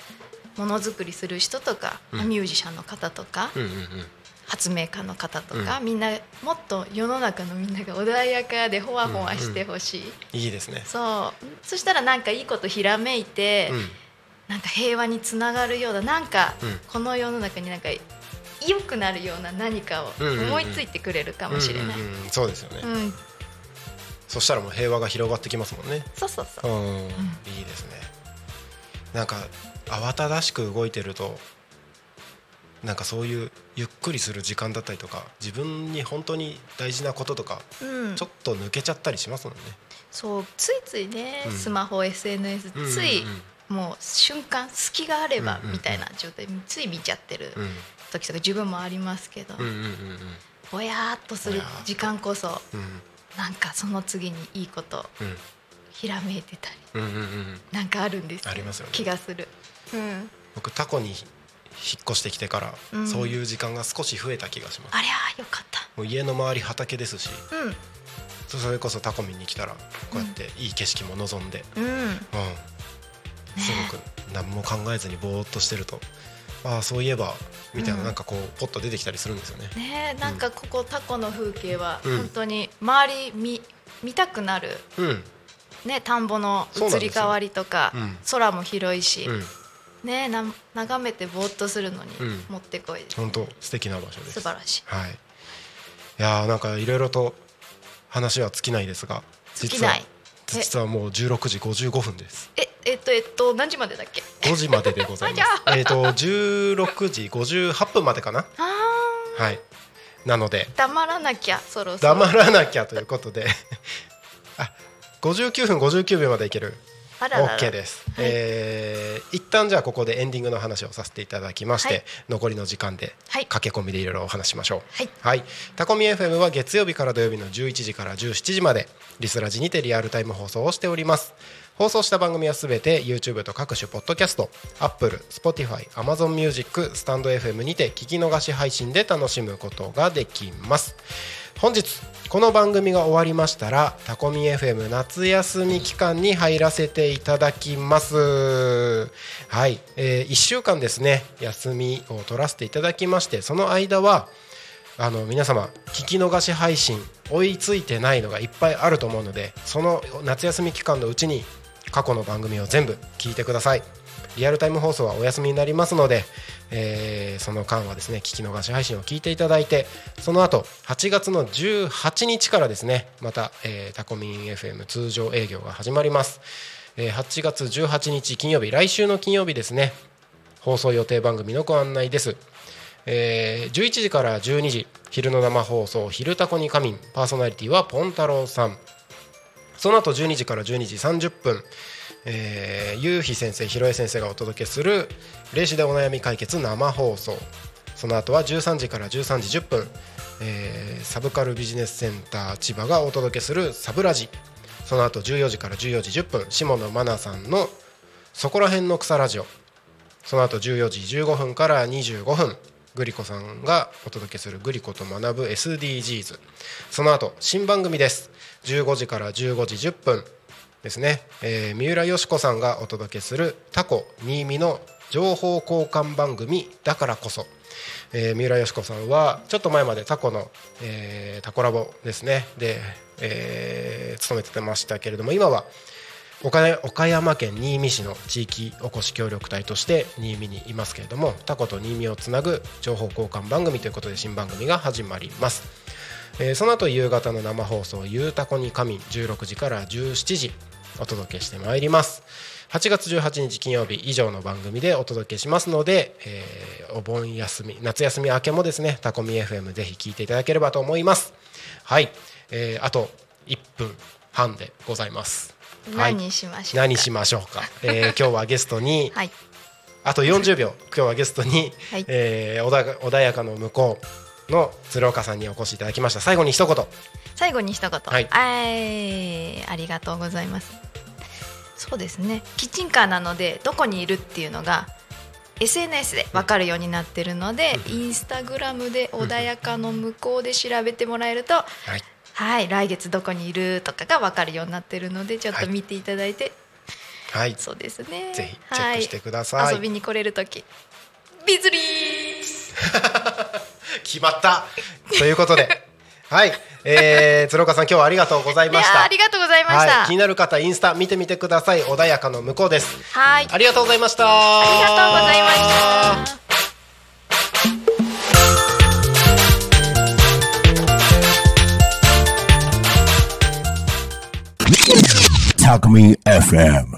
[SPEAKER 8] ものづくりする人とか、ミュージシャンの方とか、発明家の方とか、うん、みんなもっと世の中のみんなが穏やかでほわほわしてほしい、
[SPEAKER 4] いいですね。
[SPEAKER 8] そう。そしたらなんかいいことひらめいて、うん、なんか平和につながるようななんか、この世の中になんか良くなるような何かを思いついてくれるかもしれない。
[SPEAKER 4] そうですよね、うん、そしたらもう平和が広がってきますもんね。
[SPEAKER 8] そうそうそう、うん、い
[SPEAKER 4] いですね。なんか慌ただしく動いてるとなんかそういうゆっくりする時間だったりとか自分に本当に大事なこととか、うん、ちょっと抜けちゃったりしますもんね。
[SPEAKER 8] そうついついね、うん、スマホ SNS つい、もう瞬間隙があればみたいな状態つい見ちゃってる時とか自分もありますけど、ぼやっとする時間こそ、うん、なんかその次にいいこと、ひらめいてたり、なんかあるんです
[SPEAKER 4] ありますよ、ね、
[SPEAKER 8] 気がする。
[SPEAKER 4] うん、僕タコに引っ越してきてから、うん、そういう時間が少し増えた気がします。
[SPEAKER 8] ありゃよかった。
[SPEAKER 4] もう家の周り畑ですし、うん、それこそタコミンに来たらこうやっていい景色も望んで、うん、うん、すごく何も考えずにぼーっとしてるとああそういえばみたいな、なんかこうポッと出てきたりするんですよね。
[SPEAKER 8] ねなんかここタコの風景は本当に周り見見たくなる、ね田んぼの移り変わりとか、空も広いし、ねな眺めてぼーっとするのにもってこい、
[SPEAKER 4] 本当素敵な場所です。
[SPEAKER 8] 素晴らしい、
[SPEAKER 4] はい、いやなんかいろいろと話は尽きないですが
[SPEAKER 8] 実は
[SPEAKER 4] 実はもう16時55分です。
[SPEAKER 8] ええっとえっと何時までだっけ
[SPEAKER 4] ？5時まででございます。えっと16時58分までかな？はい。なので。
[SPEAKER 8] 黙らなきゃそろそろ。
[SPEAKER 4] 黙らなきゃということで。あ59分59秒までいける。
[SPEAKER 8] あららら。
[SPEAKER 4] OK です、はい、えー、一旦じゃあここでエンディングの話をさせていただきまして、はい、残りの時間で駆け込みでいろいろお話しましょう。はい、はい、タコミ FM は月曜日から土曜日の11時から17時までリスラジにてリアルタイム放送をしております放送した番組はすべて YouTube と各種ポッドキャスト Apple、Spotify、Amazon Music、スタンド FM にて聞き逃し配信で楽しむことができます。本日この番組が終わりましたらタコミ FM 夏休み期間に入らせていただきます。はい、えー、1週間ですね休みを取らせていただきましてその間はあの皆様聞き逃し配信追いついてないのがいっぱいあると思うのでその夏休み期間のうちに過去の番組を全部聞いてください。リアルタイム放送はお休みになりますので、えー、その間はですね聞き逃し配信を聞いていただいてその後8月の18日からですねまた、えー、タコミン FM 通常営業が始まります、えー、8月18日金曜日来週の金曜日ですね放送予定番組のご案内です。えー、11時から12時昼の生放送「昼タコに仮眠」パーソナリティはポン太郎さん。その後12時から12時30分えー、ゆうひ先生ひろえ先生がお届けする「霊視でお悩み解決生放送」その後は13時から13時10分、えー、サブカルビジネスセンター千葉がお届けする「サブラジ」その後14時から14時10分下野真奈さんの「そこら辺の草ラジオ」その後14時15分から25分グリコさんがお届けする「グリコと学ぶ SDGs」その後新番組です。15時から15時10分ですね、えー、三浦佳子さんがお届けするタコ新見の情報交換番組だからこそ、えー、三浦佳子さんはちょっと前までタコの、えー、タコラボですね。で、えー、勤めてましたけれども今は岡山県新見市の地域おこし協力隊として新見にいますけれどもタコと新見をつなぐ情報交換番組ということで新番組が始まります、えー、その後夕方の生放送「ゆうたこに仮眠」16時から17時お届けしてまいります。8月18日金曜日以上の番組でお届けしますので、えー、お盆休み夏休み明けもですねタコミ FM ぜひ聞いていただければと思います。はい、えー、あと1分半でございます。
[SPEAKER 8] 何しましょうか、
[SPEAKER 4] 何しましょうか、えー、[LAUGHS] 今日はゲストに、はい、あと40秒。今日はゲストに、はい、えー、穏やかの向こうの鶴岡さんにお越しいただきました。最後に一言。
[SPEAKER 8] 最後に一言、はい、ありがとうございます。そうですね。キッチンカーなのでどこにいるっていうのが SNS で分かるようになってるので、インスタグラムで穏やかの向こうで調べてもらえると、はい、はい、来月どこにいるとかが分かるようになってるのでちょっと見ていただいて、
[SPEAKER 4] はい、
[SPEAKER 8] そうですね。
[SPEAKER 4] ぜひチェックしてください、
[SPEAKER 8] はい、遊びに来れる時。ビズリー [LAUGHS]
[SPEAKER 4] 決まった。ということで。[LAUGHS] はい、えー、鶴岡さん今日はありがとうございました。
[SPEAKER 8] ありがとうございました、
[SPEAKER 4] はい、気になる方インスタ見てみてください。穏やかの向こうです。
[SPEAKER 8] はい。
[SPEAKER 4] ありがとうございました。
[SPEAKER 8] ありがとうございました
[SPEAKER 7] Alchemy FM.